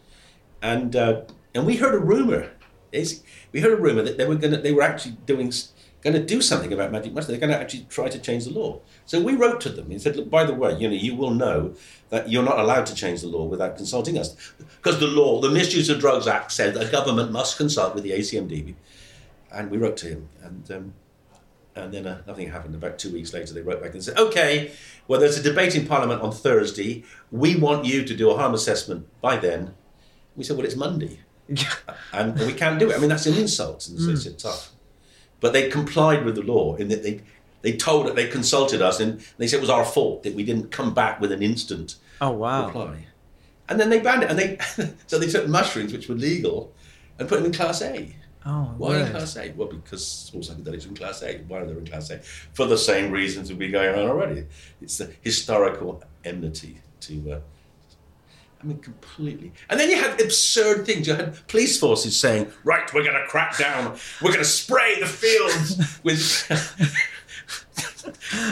and uh, and we heard a rumor. Is We heard a rumor that they were to, they were actually doing going to do something about magic mushrooms. They're going to actually try to change the law. So we wrote to them and said, look, by the way, you know, you will know that you're not allowed to change the law without consulting us, because the law, the Misuse of Drugs Act, said the government must consult with the ACMD. And we wrote to him, and um, And then uh, nothing happened. About two weeks later, they wrote back and said, okay, well, there's a debate in Parliament on Thursday. We want you to do a harm assessment by then. We said, well, it's Monday. and we can't do it. I mean, that's an insult. And so they said, tough. But they complied with the law in that they, they told it, they consulted us, and they said it was our fault that we didn't come back with an instant Oh wow. reply. And then they banned it. And they so they took mushrooms, which were legal, and put them in Class A. Oh, Why in. Class A? Well, because small psychedelics are in Class A. Why are they in Class A? For the same reasons we've been going on already. It's the historical enmity to. Uh, I mean, completely. And then you had absurd things. You had police forces saying, "Right, we're going to crack down. We're going to spray the fields with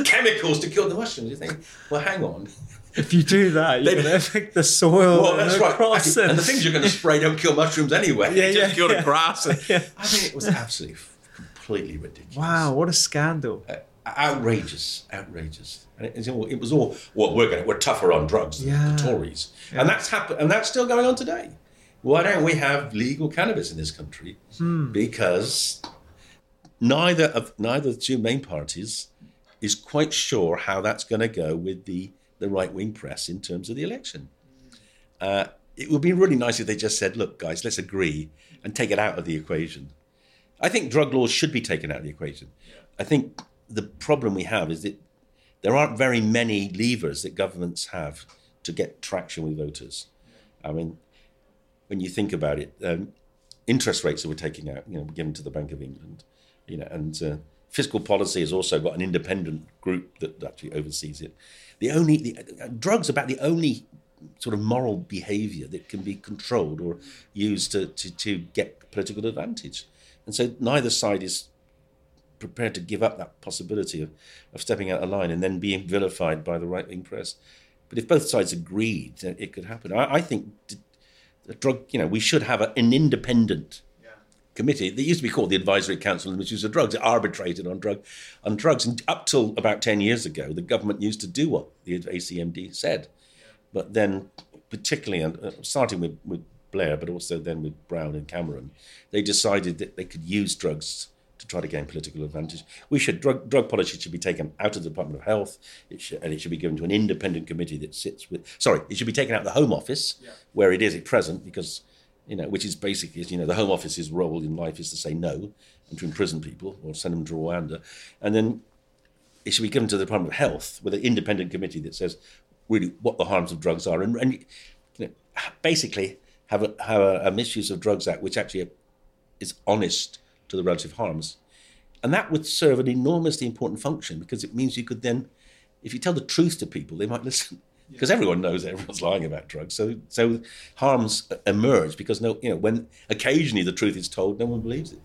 chemicals to kill the mushrooms." You think, well, hang on. If you do that, you're They- going to affect the soil Well, and that's the right. cross. And the things you're going to spray don't kill mushrooms anyway. Yeah, they just yeah, kill yeah. the grass. And- Yeah. I mean, it was absolutely completely ridiculous. Wow, what a scandal. Uh, outrageous, outrageous. And it, was all, it was all well, we're going, we're tougher on drugs than Yeah. the Tories, and that's happened, and that's still going on today. Why don't we have legal cannabis in this country? Hmm. Because neither of neither of the two main parties is quite sure how that's going to go with the the right wing press in terms of the election. Uh, it would be really nice if they just said, "Look, guys, let's agree and take it out of the equation." I think drug laws should be taken out of the equation. I think the problem we have is that there aren't very many levers that governments have to get traction with voters. I mean, when you think about it, um, interest rates that we're taking out, you know, given to the Bank of England, you know, and uh, fiscal policy has also got an independent group that actually oversees it. The only the, uh, drugs about the only sort of moral behaviour that can be controlled or used to, to, to get political advantage. And so neither side is prepared to give up that possibility of, of stepping out of line and then being vilified by the right wing press. But if both sides agreed, it could happen. I, I think the drug, you know, we should have a, an independent committee that used to be called the Advisory Council on the Misuse of Drugs. It arbitrated on drug on drugs, and up till about ten years ago, the government used to do what the ACMD said. But then, particularly uh, starting with, with Blair, but also then with Brown and Cameron, they decided that they could use drugs to try to gain political advantage. We should drug drug policy should be taken out of the Department of Health, it should, and it should be given to an independent committee that sits with. Sorry, it should be taken out of the Home Office, where it is at present, because you know, which is basically, you know, the Home Office's role in life is to say no and to imprison people or send them to Rwanda, and then it should be given to the Department of Health with an independent committee that says really what the harms of drugs are, and, and you know, basically have a, have a, a misuse of drugs act which actually is honest to the relative harms, and that would serve an enormously important function because it means you could then, if you tell the truth to people, they might listen. Because everyone knows everyone's lying about drugs, so so harms emerge because no, you know, when occasionally the truth is told, no one believes it.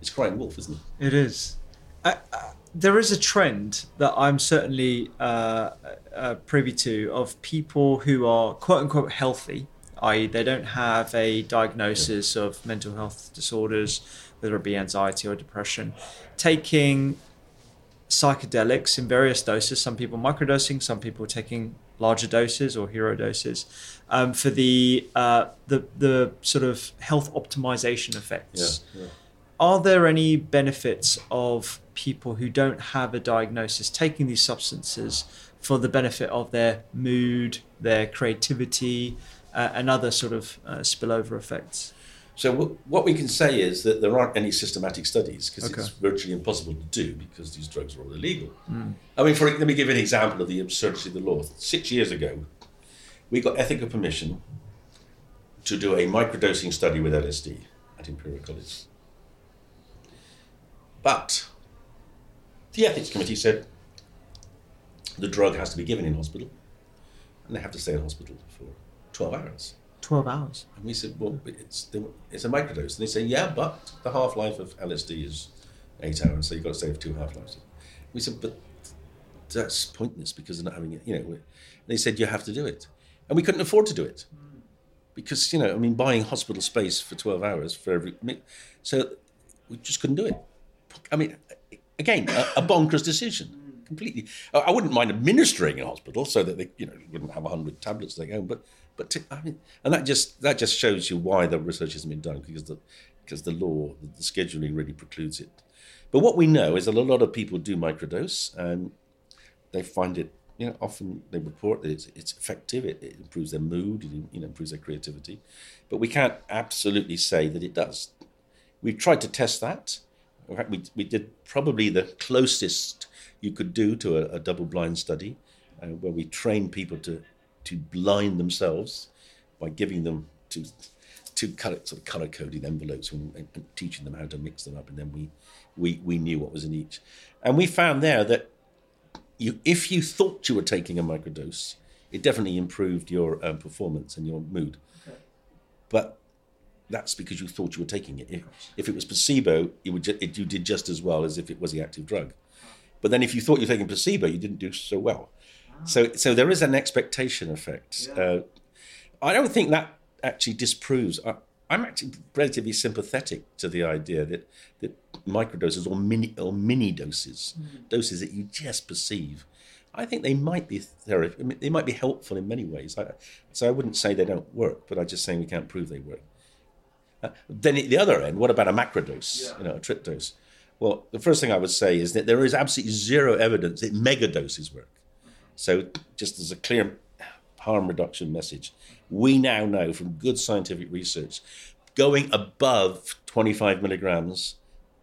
It's crying wolf, isn't it? It is. Uh, uh, there is a trend that I'm certainly uh, uh, privy to of people who are quote unquote healthy, i.e., they don't have a diagnosis of mental health disorders, whether it be anxiety or depression, taking psychedelics in various doses. Some people microdosing, some people taking larger doses or hero doses um, for the uh, the the sort of health optimization effects. Yeah. Are there any benefits of people who don't have a diagnosis taking these substances for the benefit of their mood, their creativity, uh, and other sort of uh, spillover effects? So w- what we can say is that there aren't any systematic studies because Okay. it's virtually impossible to do because these drugs are all illegal. Mm. I mean, for let me give you an example of the absurdity of the law. Six years ago, we got ethical permission to do a microdosing study with LSD at Imperial College. But the ethics committee said the drug has to be given in hospital and they have to stay in hospital for 12 hours. 12 hours. And we said, well, it's it's a microdose. And they say, yeah, but the half life of LSD is eight hours, so you've got to for two half lives. We said, but that's pointless because they're not having it. You know, they said you have to do it, and we couldn't afford to do it because you know, I mean, buying hospital space for twelve hours for every, I mean, so we just couldn't do it. I mean, again, a, a bonkers decision. Completely. I wouldn't mind administering in hospital so that they, you know, wouldn't have hundred tablets to take home. But, but to, I mean, and that just that just shows you why the research hasn't been done because the because the law, the scheduling really precludes it. But what we know is that a lot of people do microdose and they find it, you know, often they report that it's, it's effective, it, it improves their mood, it you know, improves their creativity. But we can't absolutely say that it does. We've tried to test that. In fact, we, we did probably the closest you could do to a, a double blind study uh, where we train people to, to blind themselves by giving them two, two color, sort of color coded envelopes and, and, and teaching them how to mix them up. And then we, we, we knew what was in each. And we found there that you, if you thought you were taking a microdose, it definitely improved your um, performance and your mood. But that's because you thought you were taking it. If, if it was placebo, you, would ju- it, you did just as well as if it was the active drug. But then if you thought you were taking placebo, you didn't do so well. So, so there is an expectation effect. Uh, I don't think that actually disproves. I, I'm actually relatively sympathetic to the idea that, that microdoses or mini or mini doses, doses that you just perceive, I think they might be therapy. I mean, they might be helpful in many ways. I, so I wouldn't say they don't work, but I'm just saying we can't prove they work. Uh, then at the other end, what about a macrodose? You know, a trip dose. Well, the first thing I would say is that there is absolutely zero evidence that megadoses work. So, just as a clear harm reduction message, we now know from good scientific research, going above 25 milligrams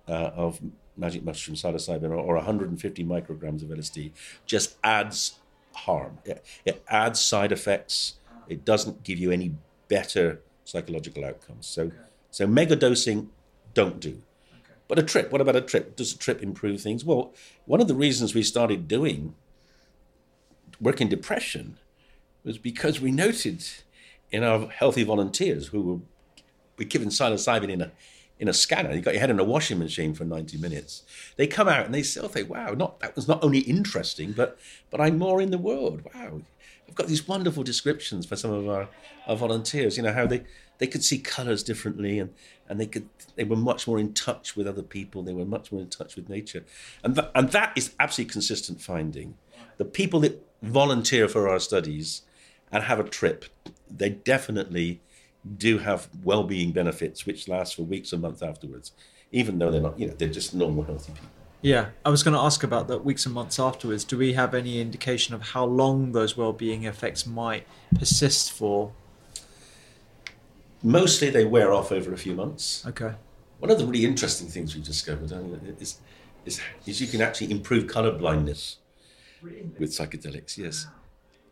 uh, of magic mushroom psilocybin or, or 150 micrograms of LSD just adds harm. It, it adds side effects. It doesn't give you any better psychological outcomes. So, so mega dosing, don't do. But a trip, what about a trip? Does a trip improve things? Well, one of the reasons we started doing work in depression was because we noted in our healthy volunteers who were, were given psilocybin in a in a scanner, you got your head in a washing machine for 90 minutes. They come out and they still think, wow, not that was not only interesting, but but I'm more in the world. Wow. I've got these wonderful descriptions for some of our, our volunteers, you know, how they, they could see colours differently and, and they could they were much more in touch with other people, they were much more in touch with nature. And th- and that is absolutely consistent finding. The people that volunteer for our studies and have a trip, they definitely do have well-being benefits which last for weeks and months afterwards, even though they're not, you know, they're just normal healthy people. Yeah, I was going to ask about that weeks and months afterwards. Do we have any indication of how long those well-being effects might persist for? Mostly they wear off over a few months. Okay. One of the really interesting things we've discovered I mean, is, is, is you can actually improve color blindness with psychedelics, yes.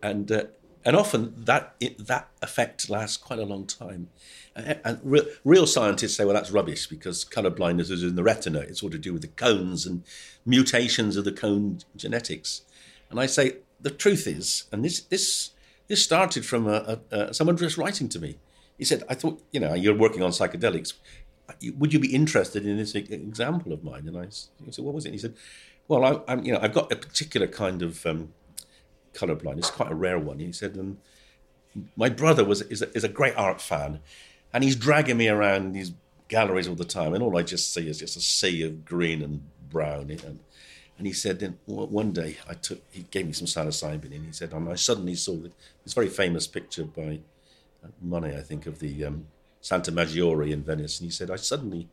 And, uh, and often that, it, that effect lasts quite a long time. And, and real, real scientists say, well, that's rubbish because color blindness is in the retina. It's all to do with the cones and mutations of the cone genetics. And I say, the truth is, and this, this, this started from a, a, a, someone just writing to me. He said, I thought, you know, you're working on psychedelics. Would you be interested in this example of mine? And I said, what was it? He said, well, I, I'm, you know, I've got a particular kind of um, color quite a rare one. He said, um, my brother was is a, is a great art fan, and he's dragging me around these galleries all the time, and all I just see is just a sea of green and brown. And, and he said, then one day I took, he gave me some psilocybin, and he said, and I suddenly saw this very famous picture by uh, Monet, I think, of the um, Santa Maggiore in Venice, and he said, I suddenly,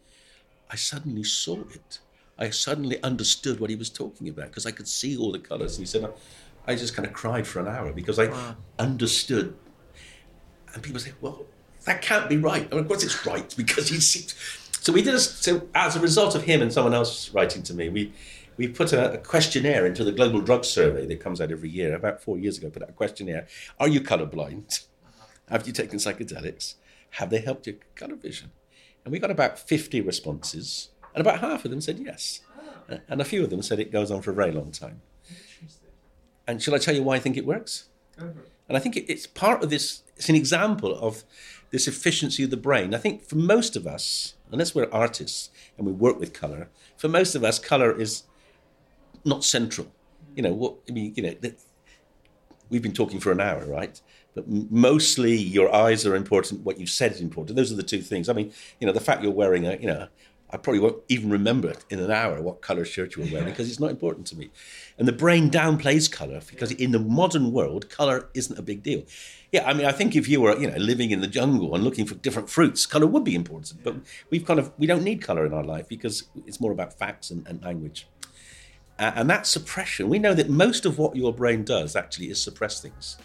I suddenly saw it. I suddenly understood what he was talking about because I could see all the colours. And he said, I, just kind of cried for an hour because I understood. And people say, well, that can't be right. And of course it's right because he he's. So we did a, so as a result of him and someone else writing to me, we we put a, a questionnaire into the Global Drug Survey that comes out every year. About four years ago, put out a questionnaire: Are you colourblind? Uh-huh. Have you taken psychedelics? Have they helped your colour vision? And we got about fifty responses, and about half of them said yes, uh, and a few of them said it goes on for a very long time. And shall I tell you why I think it works? And I think it's part of this, it's an example of this efficiency of the brain. I think for most of us, unless we're artists and we work with colour, for most of us, colour is not central. You know, what, I mean, you know, we've been talking for an hour, right? But mostly your eyes are important, what you've said is important. Those are the two things. I mean, you know, the fact you're wearing a, you know, I probably won't even remember it in an hour what color shirt you were wearing because it's not important to me. And the brain downplays color because in the modern world, color isn't a big deal. Yeah, I mean, I think if you were, you know, living in the jungle and looking for different fruits, color would be important. But we've kind of we don't need color in our life because it's more about facts and, and language. Uh, and that suppression, we know that most of what your brain does actually is suppress things.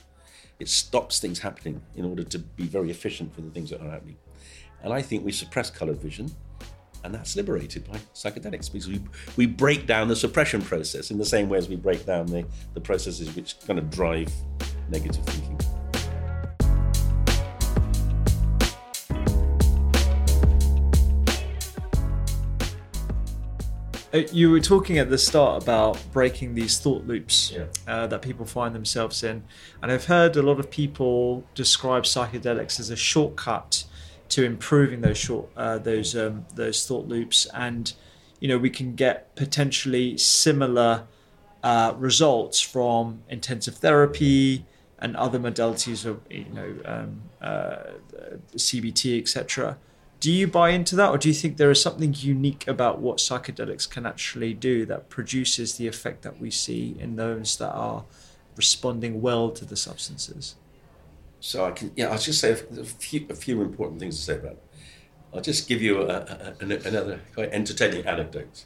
It stops things happening in order to be very efficient for the things that are happening. And I think we suppress colored vision and that's liberated by psychedelics because we, we break down the suppression process in the same way as we break down the, the processes which kind of drive negative thinking. Uh, You were talking at the start about breaking these thought loops Yeah. uh, that people find themselves in, and I've heard a lot of people describe psychedelics as a shortcut to improving those short uh, those um, those thought loops, and you know we can get potentially similar uh, results from intensive therapy and other modalities of you know um, uh, CBT, etc. Do you buy into that, or do you think there is something unique about what psychedelics can actually do that produces the effect that we see in those that are responding well to the substances? So I can, yeah, I'll just say a few, a few important things to say about it. I'll just give you a, a, another quite entertaining anecdote.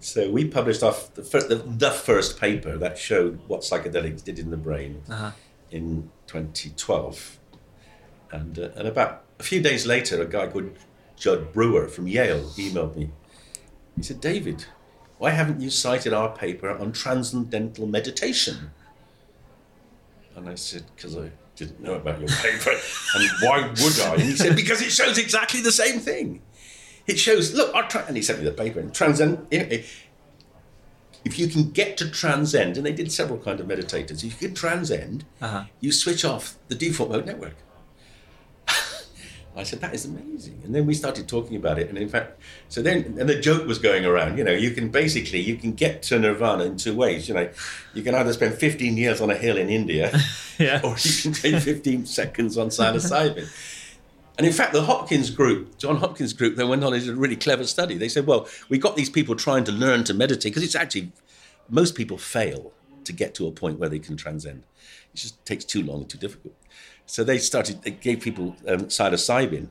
So we published off the, fir- the, the first paper that showed what psychedelics did in the brain in 2012. And, uh, and about a few days later, a guy called Judd Brewer from Yale emailed me. He said, David, why haven't you cited our paper on transcendental meditation? And I said, because I didn't know about your paper. and why would I? And he said, because it shows exactly the same thing. It shows, look, our tra-, and he sent me the paper, and transcend, if you can get to transcend, and they did several kind of meditators, if you can transcend, uh-huh. you switch off the default mode network. I said, that is amazing. And then we started talking about it. And in fact, so then, and the joke was going around, you know, you can basically, you can get to nirvana in two ways. You know, you can either spend 15 years on a hill in India, Yeah. or you can take 15 seconds on psilocybin. And in fact, the Hopkins group, John Hopkins group, they went on and did a really clever study. They said, well, we got these people trying to learn to meditate because it's actually, most people fail to get to a point where they can transcend. It just takes too long and too difficult. So they started, they gave people um, psilocybin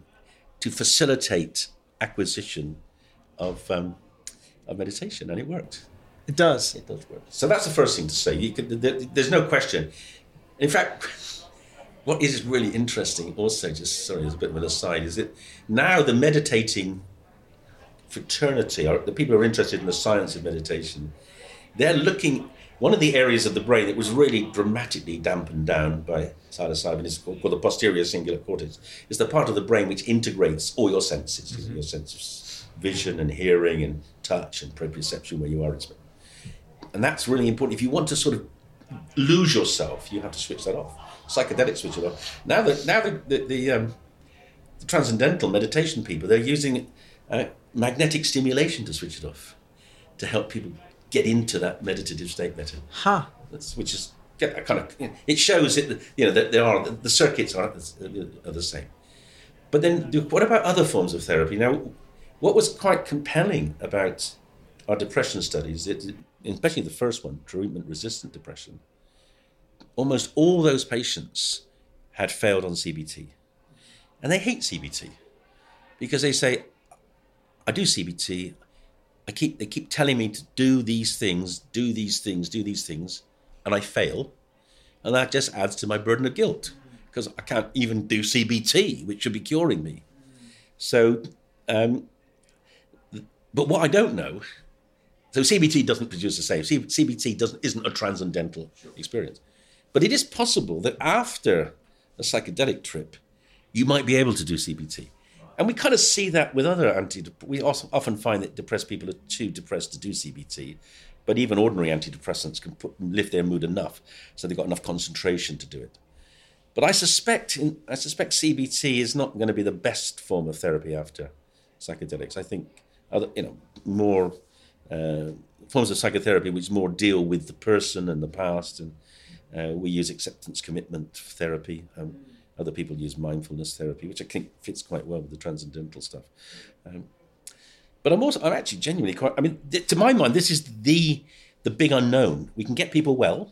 to facilitate acquisition of, um, of meditation, and it worked. It does. It does work. So that's the first thing to say. You could, there, there's no question. In fact, what is really interesting, also, just sorry, as a bit of an aside, is that now the meditating fraternity, or the people who are interested in the science of meditation, they're looking. One of the areas of the brain that was really dramatically dampened down by psilocybin is called, called the posterior cingulate cortex. It's the part of the brain which integrates all your senses, your sense of vision and hearing and touch and proprioception where you are in space. And that's really important. If you want to sort of lose yourself, you have to switch that off. Psychedelics switch it off. Now that now the the, the, um, the transcendental meditation people, they're using uh, magnetic stimulation to switch it off, to help people get into that meditative state better. Ha. That's, which is get that kind of it shows it you know that there are the circuits are, are the same. But then, what about other forms of therapy? Now, what was quite compelling about our depression studies, it, especially the first one, treatment-resistant depression, almost all those patients had failed on CBT, and they hate CBT because they say, "I do CBT, I keep they keep telling me to do these things, do these things, do these things, and I fail, and that just adds to my burden of guilt because I can't even do CBT, which should be curing me. So, um, but what I don't know, so CBT doesn't produce the same. CBT doesn't isn't a transcendental experience, but it is possible that after a psychedelic trip, you might be able to do CBT. And we kind of see that with other anti. We also often find that depressed people are too depressed to do CBT, but even ordinary antidepressants can put, lift their mood enough, so they've got enough concentration to do it. But I suspect, I suspect CBT is not going to be the best form of therapy after psychedelics. I think other, you know, more uh, forms of psychotherapy which more deal with the person and the past, and uh, we use acceptance commitment therapy. Um, other people use mindfulness therapy, which I think fits quite well with the transcendental stuff. Um, But I'm also I'm actually genuinely quite. I mean, th- to my mind, this is the the big unknown. We can get people well,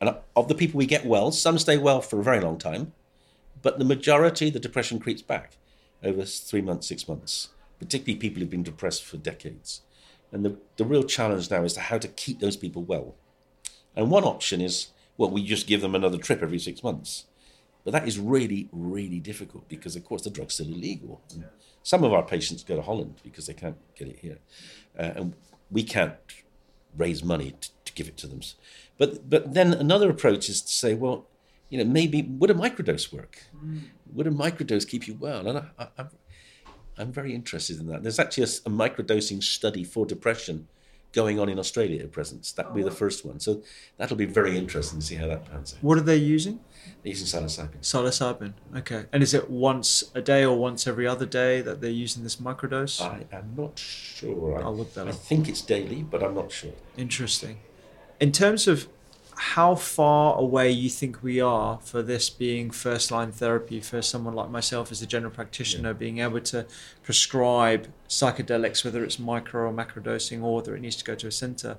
and of the people we get well, some stay well for a very long time, but the majority, the depression creeps back over three months, six months. Particularly people who've been depressed for decades, and the the real challenge now is to how to keep those people well. And one option is well, we just give them another trip every six months. But that is really, really difficult because, of course, the drug's still illegal. And Some of our patients go to Holland because they can't get it here. Uh, and we can't raise money to, to give it to them. But, but then another approach is to say, well, you know, maybe would a microdose work? Would a microdose keep you well? And I, I, I'm, I'm very interested in that. There's actually a microdosing study for depression going on in Australia at present. That'll be the oh. first one. So that'll be very interesting to see how that pans out. What are they using? They're using psilocybin. Psilocybin. Okay. And is it once a day or once every other day that they're using this microdose? I am not sure. I, I'll look that I up. think it's daily, but I'm not sure. Interesting. In terms of how far away you think we are for this being first line therapy for someone like myself as a general practitioner, being able to prescribe psychedelics, whether it's micro or macro dosing or whether it needs to go to a center.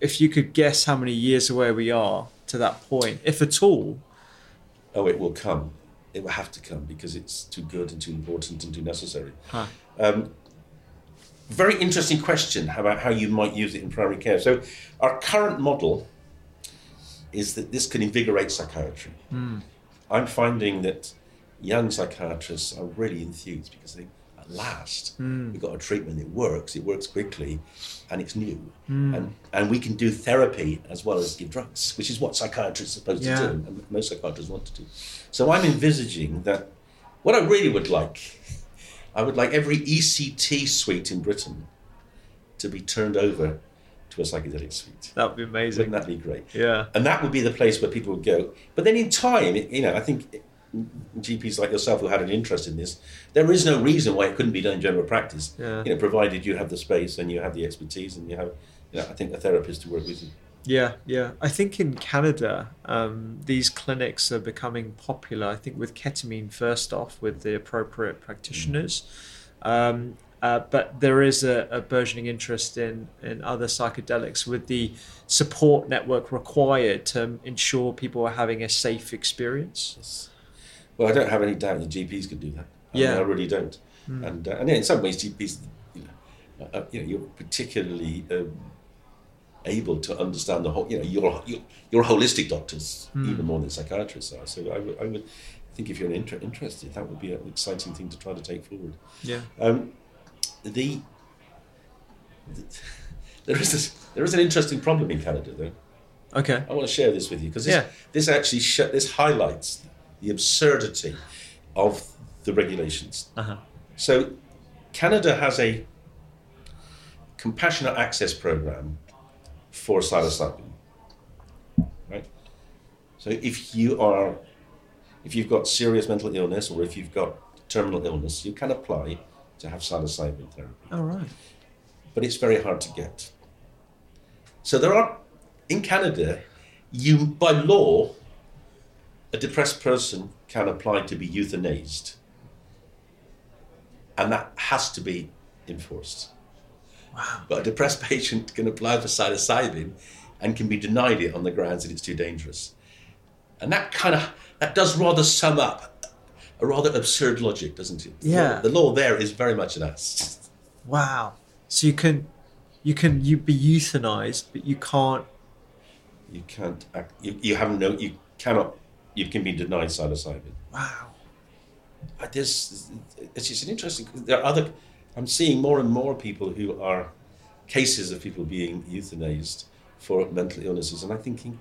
If you could guess how many years away we are to that point, if at all, Oh, it will come. It will have to come because it's too good and too important and too necessary. Huh. Um, very interesting question about how you might use it in primary care. So, our current model is that this can invigorate psychiatry. Hmm. I'm finding that young psychiatrists are really enthused because they, at last, hmm. we've got a treatment that works, it works quickly, and it's new. Hmm. And, and we can do therapy as well as give drugs, which is what psychiatrists are supposed Yeah. to do, and most psychiatrists want to do. So I'm envisaging that what I really would like, I would like every ECT suite in Britain to be turned over to a psychedelic suite. that would be amazing. Wouldn't that be great? Yeah. And that would be the place where people would go. But then in time, it- you know, I think GPs like yourself who had an interest in this, there is no reason why it couldn't be done in general practice. Yeah. You know, provided you have the space and you have the expertise and you have, you know, I think a therapist to work with you. Yeah, yeah. I think in Canada, um, these clinics are becoming popular. I think with ketamine first off, with the appropriate practitioners, um, uh, but there is a, a burgeoning interest in in other psychedelics with the support network required to ensure people are having a safe experience. Well, I don't have any doubt that GPs could do that. I mean, Yeah. I really don't. And uh, and yeah, in some ways, GPs, you know, uh, you know, you're particularly um, able to understand the whole. You know, you're you're, you're holistic doctors even more than psychiatrists are. So I would I would think if you're inter- interested, that would be an exciting thing to try to take forward. Yeah. Um, the, the there is this, there is an interesting problem in Canada though. Okay. I want to share this with you because this, Yeah. this actually sh- this highlights the absurdity of the regulations. Uh-huh. So, Canada has a compassionate access program for psilocybin. Right. So, if you are, if you've got serious mental illness or if you've got terminal illness, you can apply to have psilocybin therapy All right. but it's very hard to get. So there are, in Canada, you by law, a depressed person can apply to be euthanized, and that has to be enforced. Wow. But a depressed patient can apply for psilocybin and can be denied it on the grounds that it's too dangerous. And that kind of that does rather sum up a rather absurd logic, doesn't it? Yeah. The law there is very much an ass. Wow. So you can, you can you be euthanized, but you can't. You can't. Act, you, you have no. You cannot. You can be denied psilocybin. Wow. Uh, There's. It's just an interesting. There are other. I'm seeing more and more people who are cases of people being euthanized for mental illnesses, and I'm thinking,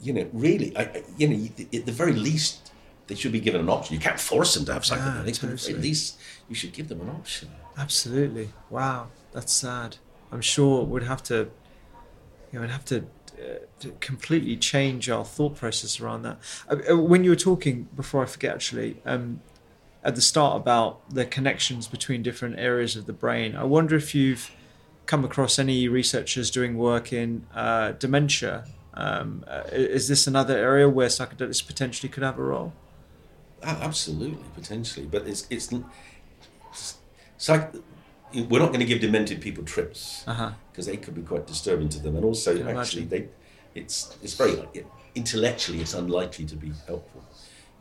you know, really, I- you know, at the very least, they should be given an option. You can't force them to have psychedelics, but at the very totally. least, you should give them an option. Absolutely. Wow, that's sad. I'm sure we'd have to, you know, we'd have to, uh, to completely change our thought process around that. Uh, uh, when you were talking before, I forget actually, um, at the start about the connections between different areas of the brain. I wonder if you've come across any researchers doing work in uh, dementia. Um, uh, is this another area where psychedelics potentially could have a role? Absolutely, potentially, but it's it's psych- we're not going to give demented people trips Uh-huh. because they could be quite disturbing to them, and also actually imagine. they, it's it's very intellectually it's unlikely to be helpful.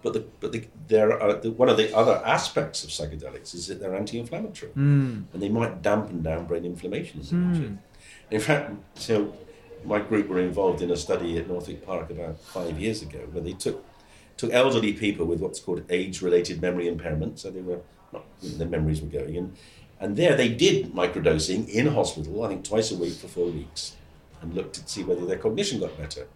But the but the, there are the, one of the other aspects of psychedelics is that they're anti-inflammatory, Hmm. and they might dampen down brain inflammation. in the. In fact, so my group were involved in a study at Northwick Park about five years ago, where they took took elderly people with what's called age-related memory impairment, so they were not their memories were going, and and there they did microdosing in hospital, I think twice a week for four weeks, and looked to see whether their cognition got better.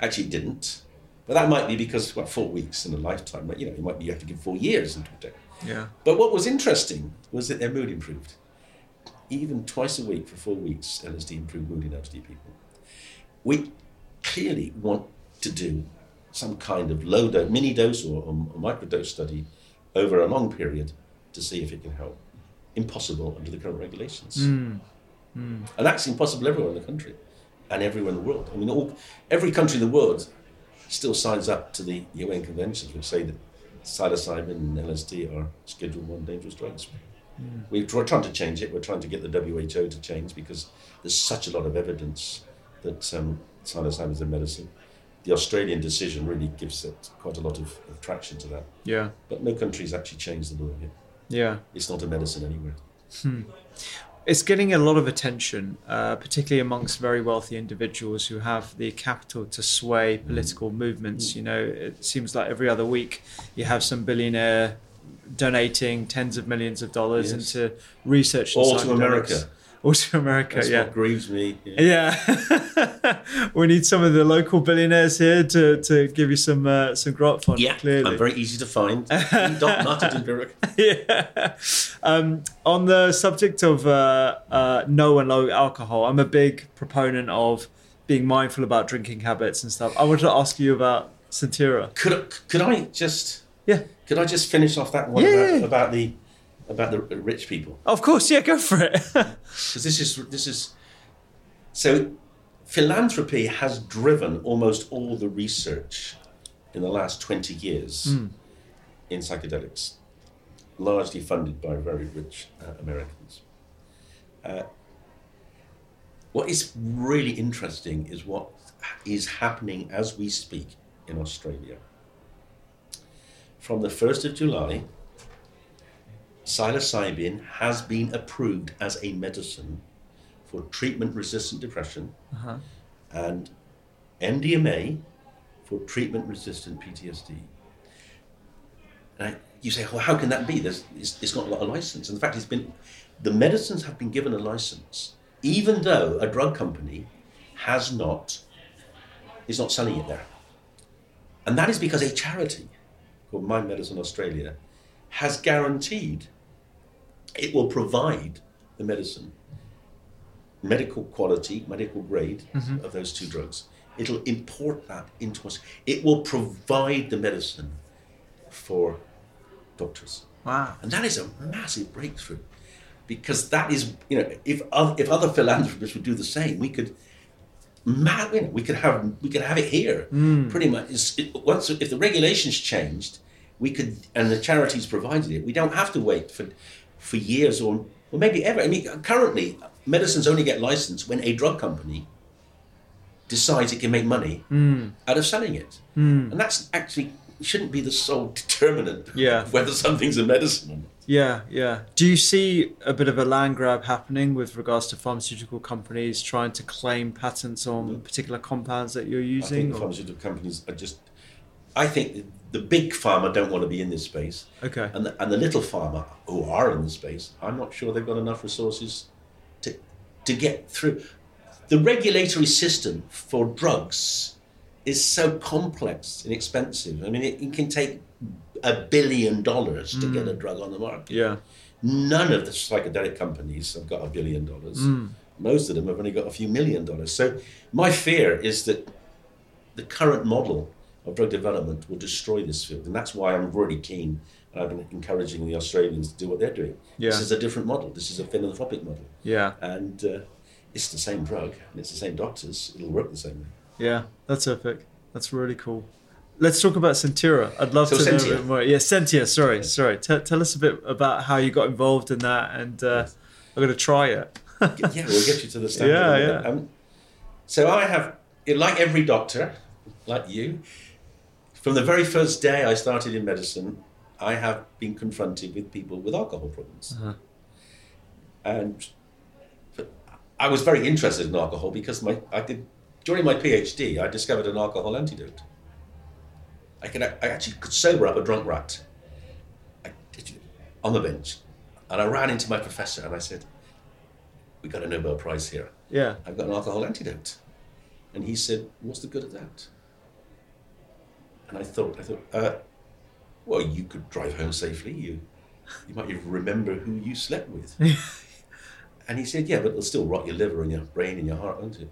Actually, it didn't, but that might be because what four weeks in a lifetime, you know, it might be you have to give four years into a day. Yeah. But what was interesting was that their mood improved. Even twice a week for four weeks, LSD improved mood in elderly people. We clearly want to do some kind of low dose, mini dose or, or microdose study over a long period to see if it can help. Impossible under the current regulations. And that's impossible everywhere in the country and everywhere in the world. I mean, all, every country in the world still signs up to the UN conventions which say that psilocybin and LSD are Schedule One dangerous drugs. We're trying to change it. We're trying to get the WHO to change because there's such a lot of evidence that um, psilocybin is a medicine. The Australian decision really gives it quite a lot of, of traction to that. Yeah. But no country's actually changed the law yet. Yeah. It's not a medicine anywhere. Hmm. It's getting a lot of attention, uh, particularly amongst very wealthy individuals who have the capital to sway mm-hmm. political movements. Mm-hmm. You know, it seems like every other week you have some billionaire donating tens of millions of dollars Yes. into research. All to. America. All to America, That's yeah. what grieves me. Yeah. Yeah, we need some of the local billionaires here to, to give you some uh, some grant fund. Yeah, clearly. I'm very easy to find. Yeah. Um, on the subject of uh, uh, no and low alcohol, I'm a big proponent of being mindful about drinking habits and stuff. I wanted to ask you about Centura. Could could I just Yeah, could I just finish off that one Yeah, about, about the about the rich people? of course. Yeah, go for it. Because this is this is so philanthropy has driven almost all the research in the last 20 years in psychedelics, largely funded by very rich uh, Americans. Uh, what is really interesting is what is happening as we speak in Australia. From the 1st of July, psilocybin has been approved as a medicine for treatment resistant depression uh-huh. and MDMA for treatment resistant PTSD. Now, you say, well, how can that be? There's, it's, it's got a lot of license. And in fact, it's been, the medicines have been given a license, even though a drug company has not, is not selling it there. And that is because a charity called Mind Medicine Australia has guaranteed it will provide the medicine, medical quality, medical grade mm-hmm. of those two drugs. It'll import that into us. It will provide the medicine for doctors. wow. And that is a massive breakthrough because that is, you know, if other, if other philanthropists would do the same, we could, ma- you know, we could have we could have it here. Mm. Pretty much, it, once if the regulations changed, we could, and the charities provided it. We don't have to wait for for years or or maybe ever. I mean, currently, medicines only get licensed when a drug company decides it can make money hmm. out of selling it, hmm. and that's actually shouldn't be the sole determinant Yeah. of whether something's a medicine or not. Yeah, yeah. Do you see a bit of a land grab happening with regards to pharmaceutical companies trying to claim patents on particular compounds that you're I think using? pharmaceutical companies are just. I think the big pharma don't want to be in this space, Okay. and the, and the little pharma who are in the space, I'm not sure they've got enough resources to to get through. The regulatory system for drugs is so complex and expensive. I mean, it, it can take a billion dollars to get a mm. drug on the market. Yeah. None of the psychedelic companies have got a billion dollars. Mm. Most of them have only got a few million dollars. So my fear is that the current model of drug development will destroy this field, and that's why I'm really keen. And I've been encouraging the Australians to do what they're doing. This is a different model. This is a philanthropic model, Yeah. and uh, it's the same drug and it's the same doctors. It'll work the same way. Yeah. That's epic. That's really cool. let's talk about Centura. I'd love So to know a bit more. Yeah, Sentia. Sorry, sorry. T- tell us a bit about how you got involved in that, and uh, I'm going to try it. yeah, we'll get you to the stand. Yeah, in a minute. yeah. Um, so I have, like every doctor, like you, from the very first day I started in medicine, I have been confronted with people with alcohol problems. Uh-huh. And I was very interested in alcohol because my I did during my PhD I discovered an alcohol antidote. I could I actually could sober up a drunk rat. I did it on the bench, and I ran into my professor and I said, "We got a Nobel Prize here. Yeah. I've got an alcohol antidote," and he said, "What's the good of that?" And I thought, I thought, uh, well, you could drive home safely. You, you might even remember who you slept with. and he said, "Yeah, but it'll still rot your liver and your brain and your heart, won't it?"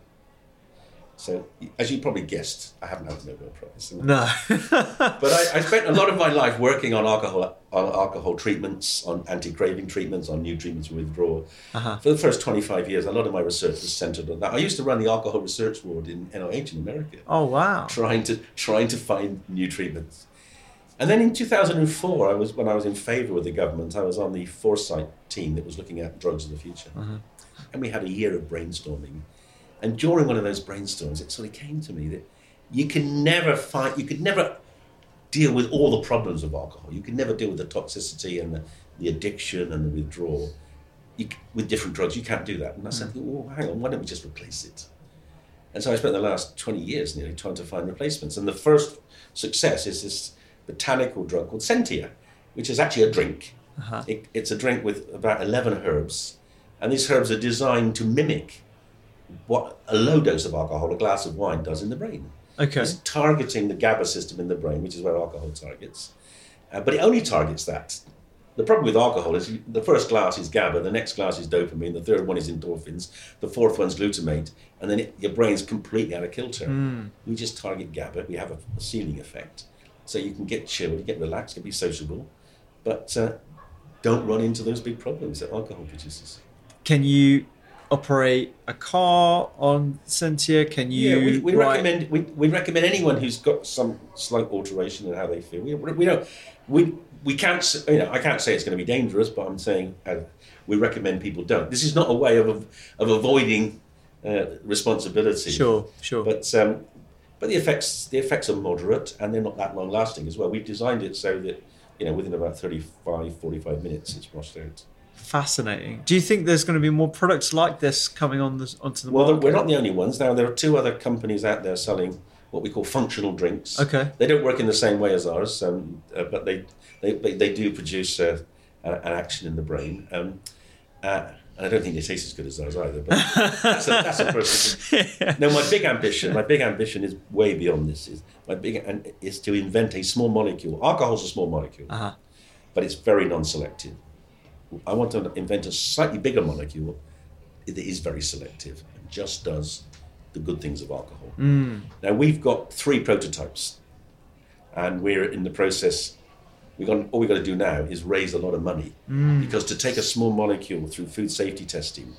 So, as you probably guessed, I haven't had a Nobel Prize. No. But I, I spent a lot of my life working on alcohol, on alcohol treatments, on anti-craving treatments, on new treatments for withdrawal. Uh-huh. For the first 25 years, a lot of my research was centered on that. I used to run the alcohol research ward in NIH in America, oh wow. trying to trying to find new treatments. And then in 2004, I was when I was in favour with the government, I was on the foresight team that was looking at drugs of the future, uh-huh. and we had a year of brainstorming. And during one of those brainstorms, it sort of came to me that you can never find, you could never deal with all the problems of alcohol. You can never deal with the toxicity and the, the addiction and the withdrawal you, with different drugs. You can't do that. And I said, hmm. well, hang on, why don't we just replace it? And so I spent the last 20 years nearly trying to find replacements. And the first success is this botanical drug called Sentia, which is actually a drink. Uh-huh. It, it's a drink with about 11 herbs. And these herbs are designed to mimic what a low dose of alcohol, a glass of wine, does in the brain. Okay. It's targeting the GABA system in the brain, which is where alcohol targets. Uh, but it only targets that. The problem with alcohol is the first glass is GABA, the next glass is dopamine, the third one is endorphins, the fourth one's glutamate, and then it, your brain's completely out of kilter. We just target GABA, we have a, a ceiling effect. So you can get chilled, get relaxed, you can be sociable, but uh, don't run into those big problems that alcohol produces. Can you operate a car on Sentia? Can you? Yeah, we, we write- recommend we, we recommend anyone who's got some slight alteration in how they feel. We, we don't we we can't you know I can't say it's going to be dangerous, but I'm saying uh, we recommend people don't. This is not a way of of avoiding uh, responsibility. Sure, sure. But um, but the effects the effects are moderate and they're not that long lasting as well. We've designed it so that you know within about 35 45 minutes it's washed out. Fascinating. Do you think there's going to be more products like this coming on the, onto the Well, market? Well, we're not the only ones. Now, there are two other companies out there selling what we call functional drinks. Okay. They don't work in the same way as ours, um, uh, but they, they, they, they do produce uh, an action in the brain. Um, uh, and I don't think they taste as good as ours either, but that's a, that's a personal No, my big ambition, my big ambition is way beyond this. Is my big and is to invent a small molecule. Alcohol's a small molecule, Uh-huh. but it's very non-selective. I want to invent a slightly bigger molecule that is very selective and just does the good things of alcohol. Mm. Now we've got three prototypes, and we're in the process. We got all we've got to do now is raise a lot of money mm. because to take a small molecule through food safety testing,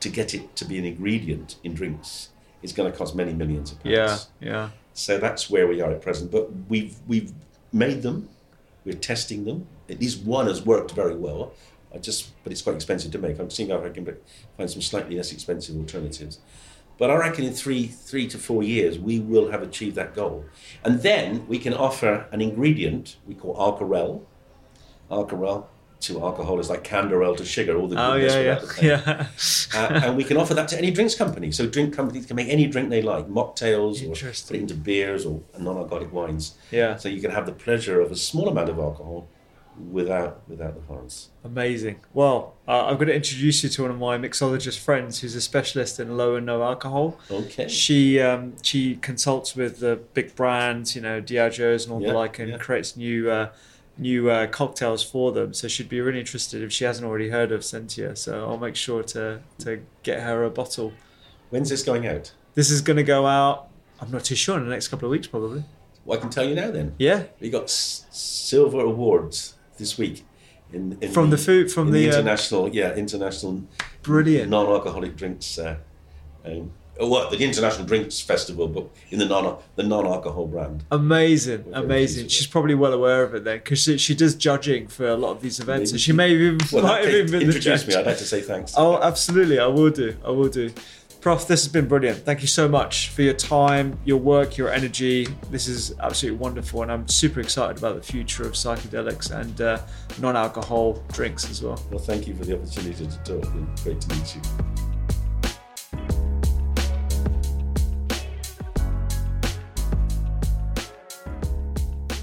to get it to be an ingredient in drinks, is going to cost many millions of pounds. Yeah, yeah. So that's where we are at present. But we've we've made them, we're testing them. At least one has worked very well. I just, but it's quite expensive to make. I'm seeing if I can find some slightly less expensive alternatives. But I reckon in three three to four years we will have achieved that goal, and then we can offer an ingredient we call Alcarelle. Alcarelle to alcohol is like canderel to sugar. All the Oh yeah, yeah, yeah. uh, and we can offer that to any drinks company. So drink companies can make any drink they like, mocktails, or put it into beers or non-alcoholic wines. Yeah. So you can have the pleasure of a small amount of alcohol without without the harms. Amazing. Well, uh, I'm going to introduce you to one of my mixologist friends who's a specialist in low and no alcohol. Okay. She um, she consults with the big brands, you know, Diageo's and all Yeah, the like, and yeah. creates new uh, new uh, cocktails for them. So she'd be really interested if she hasn't already heard of Sentia. So I'll make sure to to get her a bottle. When's this going out? This is going to go out. I'm not too sure in the next couple of weeks, probably. Well, I can tell you now. Then Yeah. we got s- silver awards this week. In, in From the food- from in the, uh, international, yeah, international Brilliant. non-alcoholic drinks uh, um, uh, what the International Drinks Festival, but in the non the non alcohol brand. Amazing, amazing. She's probably well aware of it then, because she, she does judging for a lot of these events, and she may have even Well, might have even been the introduce me. I'd like to say thanks. Oh, absolutely. I will do. I will do. Prof, this has been brilliant. Thank you so much for your time, your work, your energy. This is absolutely wonderful, and I'm super excited about the future of psychedelics and uh, non-alcohol drinks as well. Well, thank you for the opportunity to talk. and Great to meet you.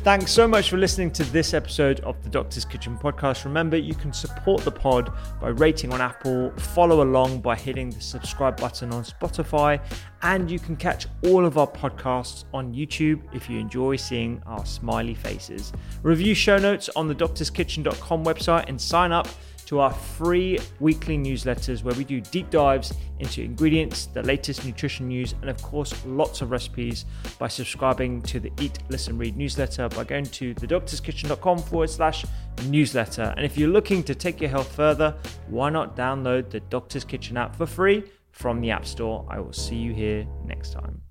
Thanks so much for listening to this episode of the Doctor's Kitchen podcast. Remember, you can support the pod by rating on Apple, follow along by hitting the subscribe button on Spotify, and you can catch all of our podcasts on YouTube if you enjoy seeing our smiley faces. Review show notes on the doctorskitchen.com website and sign up to our free weekly newsletters where we do deep dives into ingredients, the latest nutrition news, and of course, lots of recipes by subscribing to the Eat, Listen, Read newsletter by going to thedoctorskitchen.com forward slash newsletter. And if you're looking to take your health further, why not download the Doctor's Kitchen app for free from the App Store? I will see you here next time.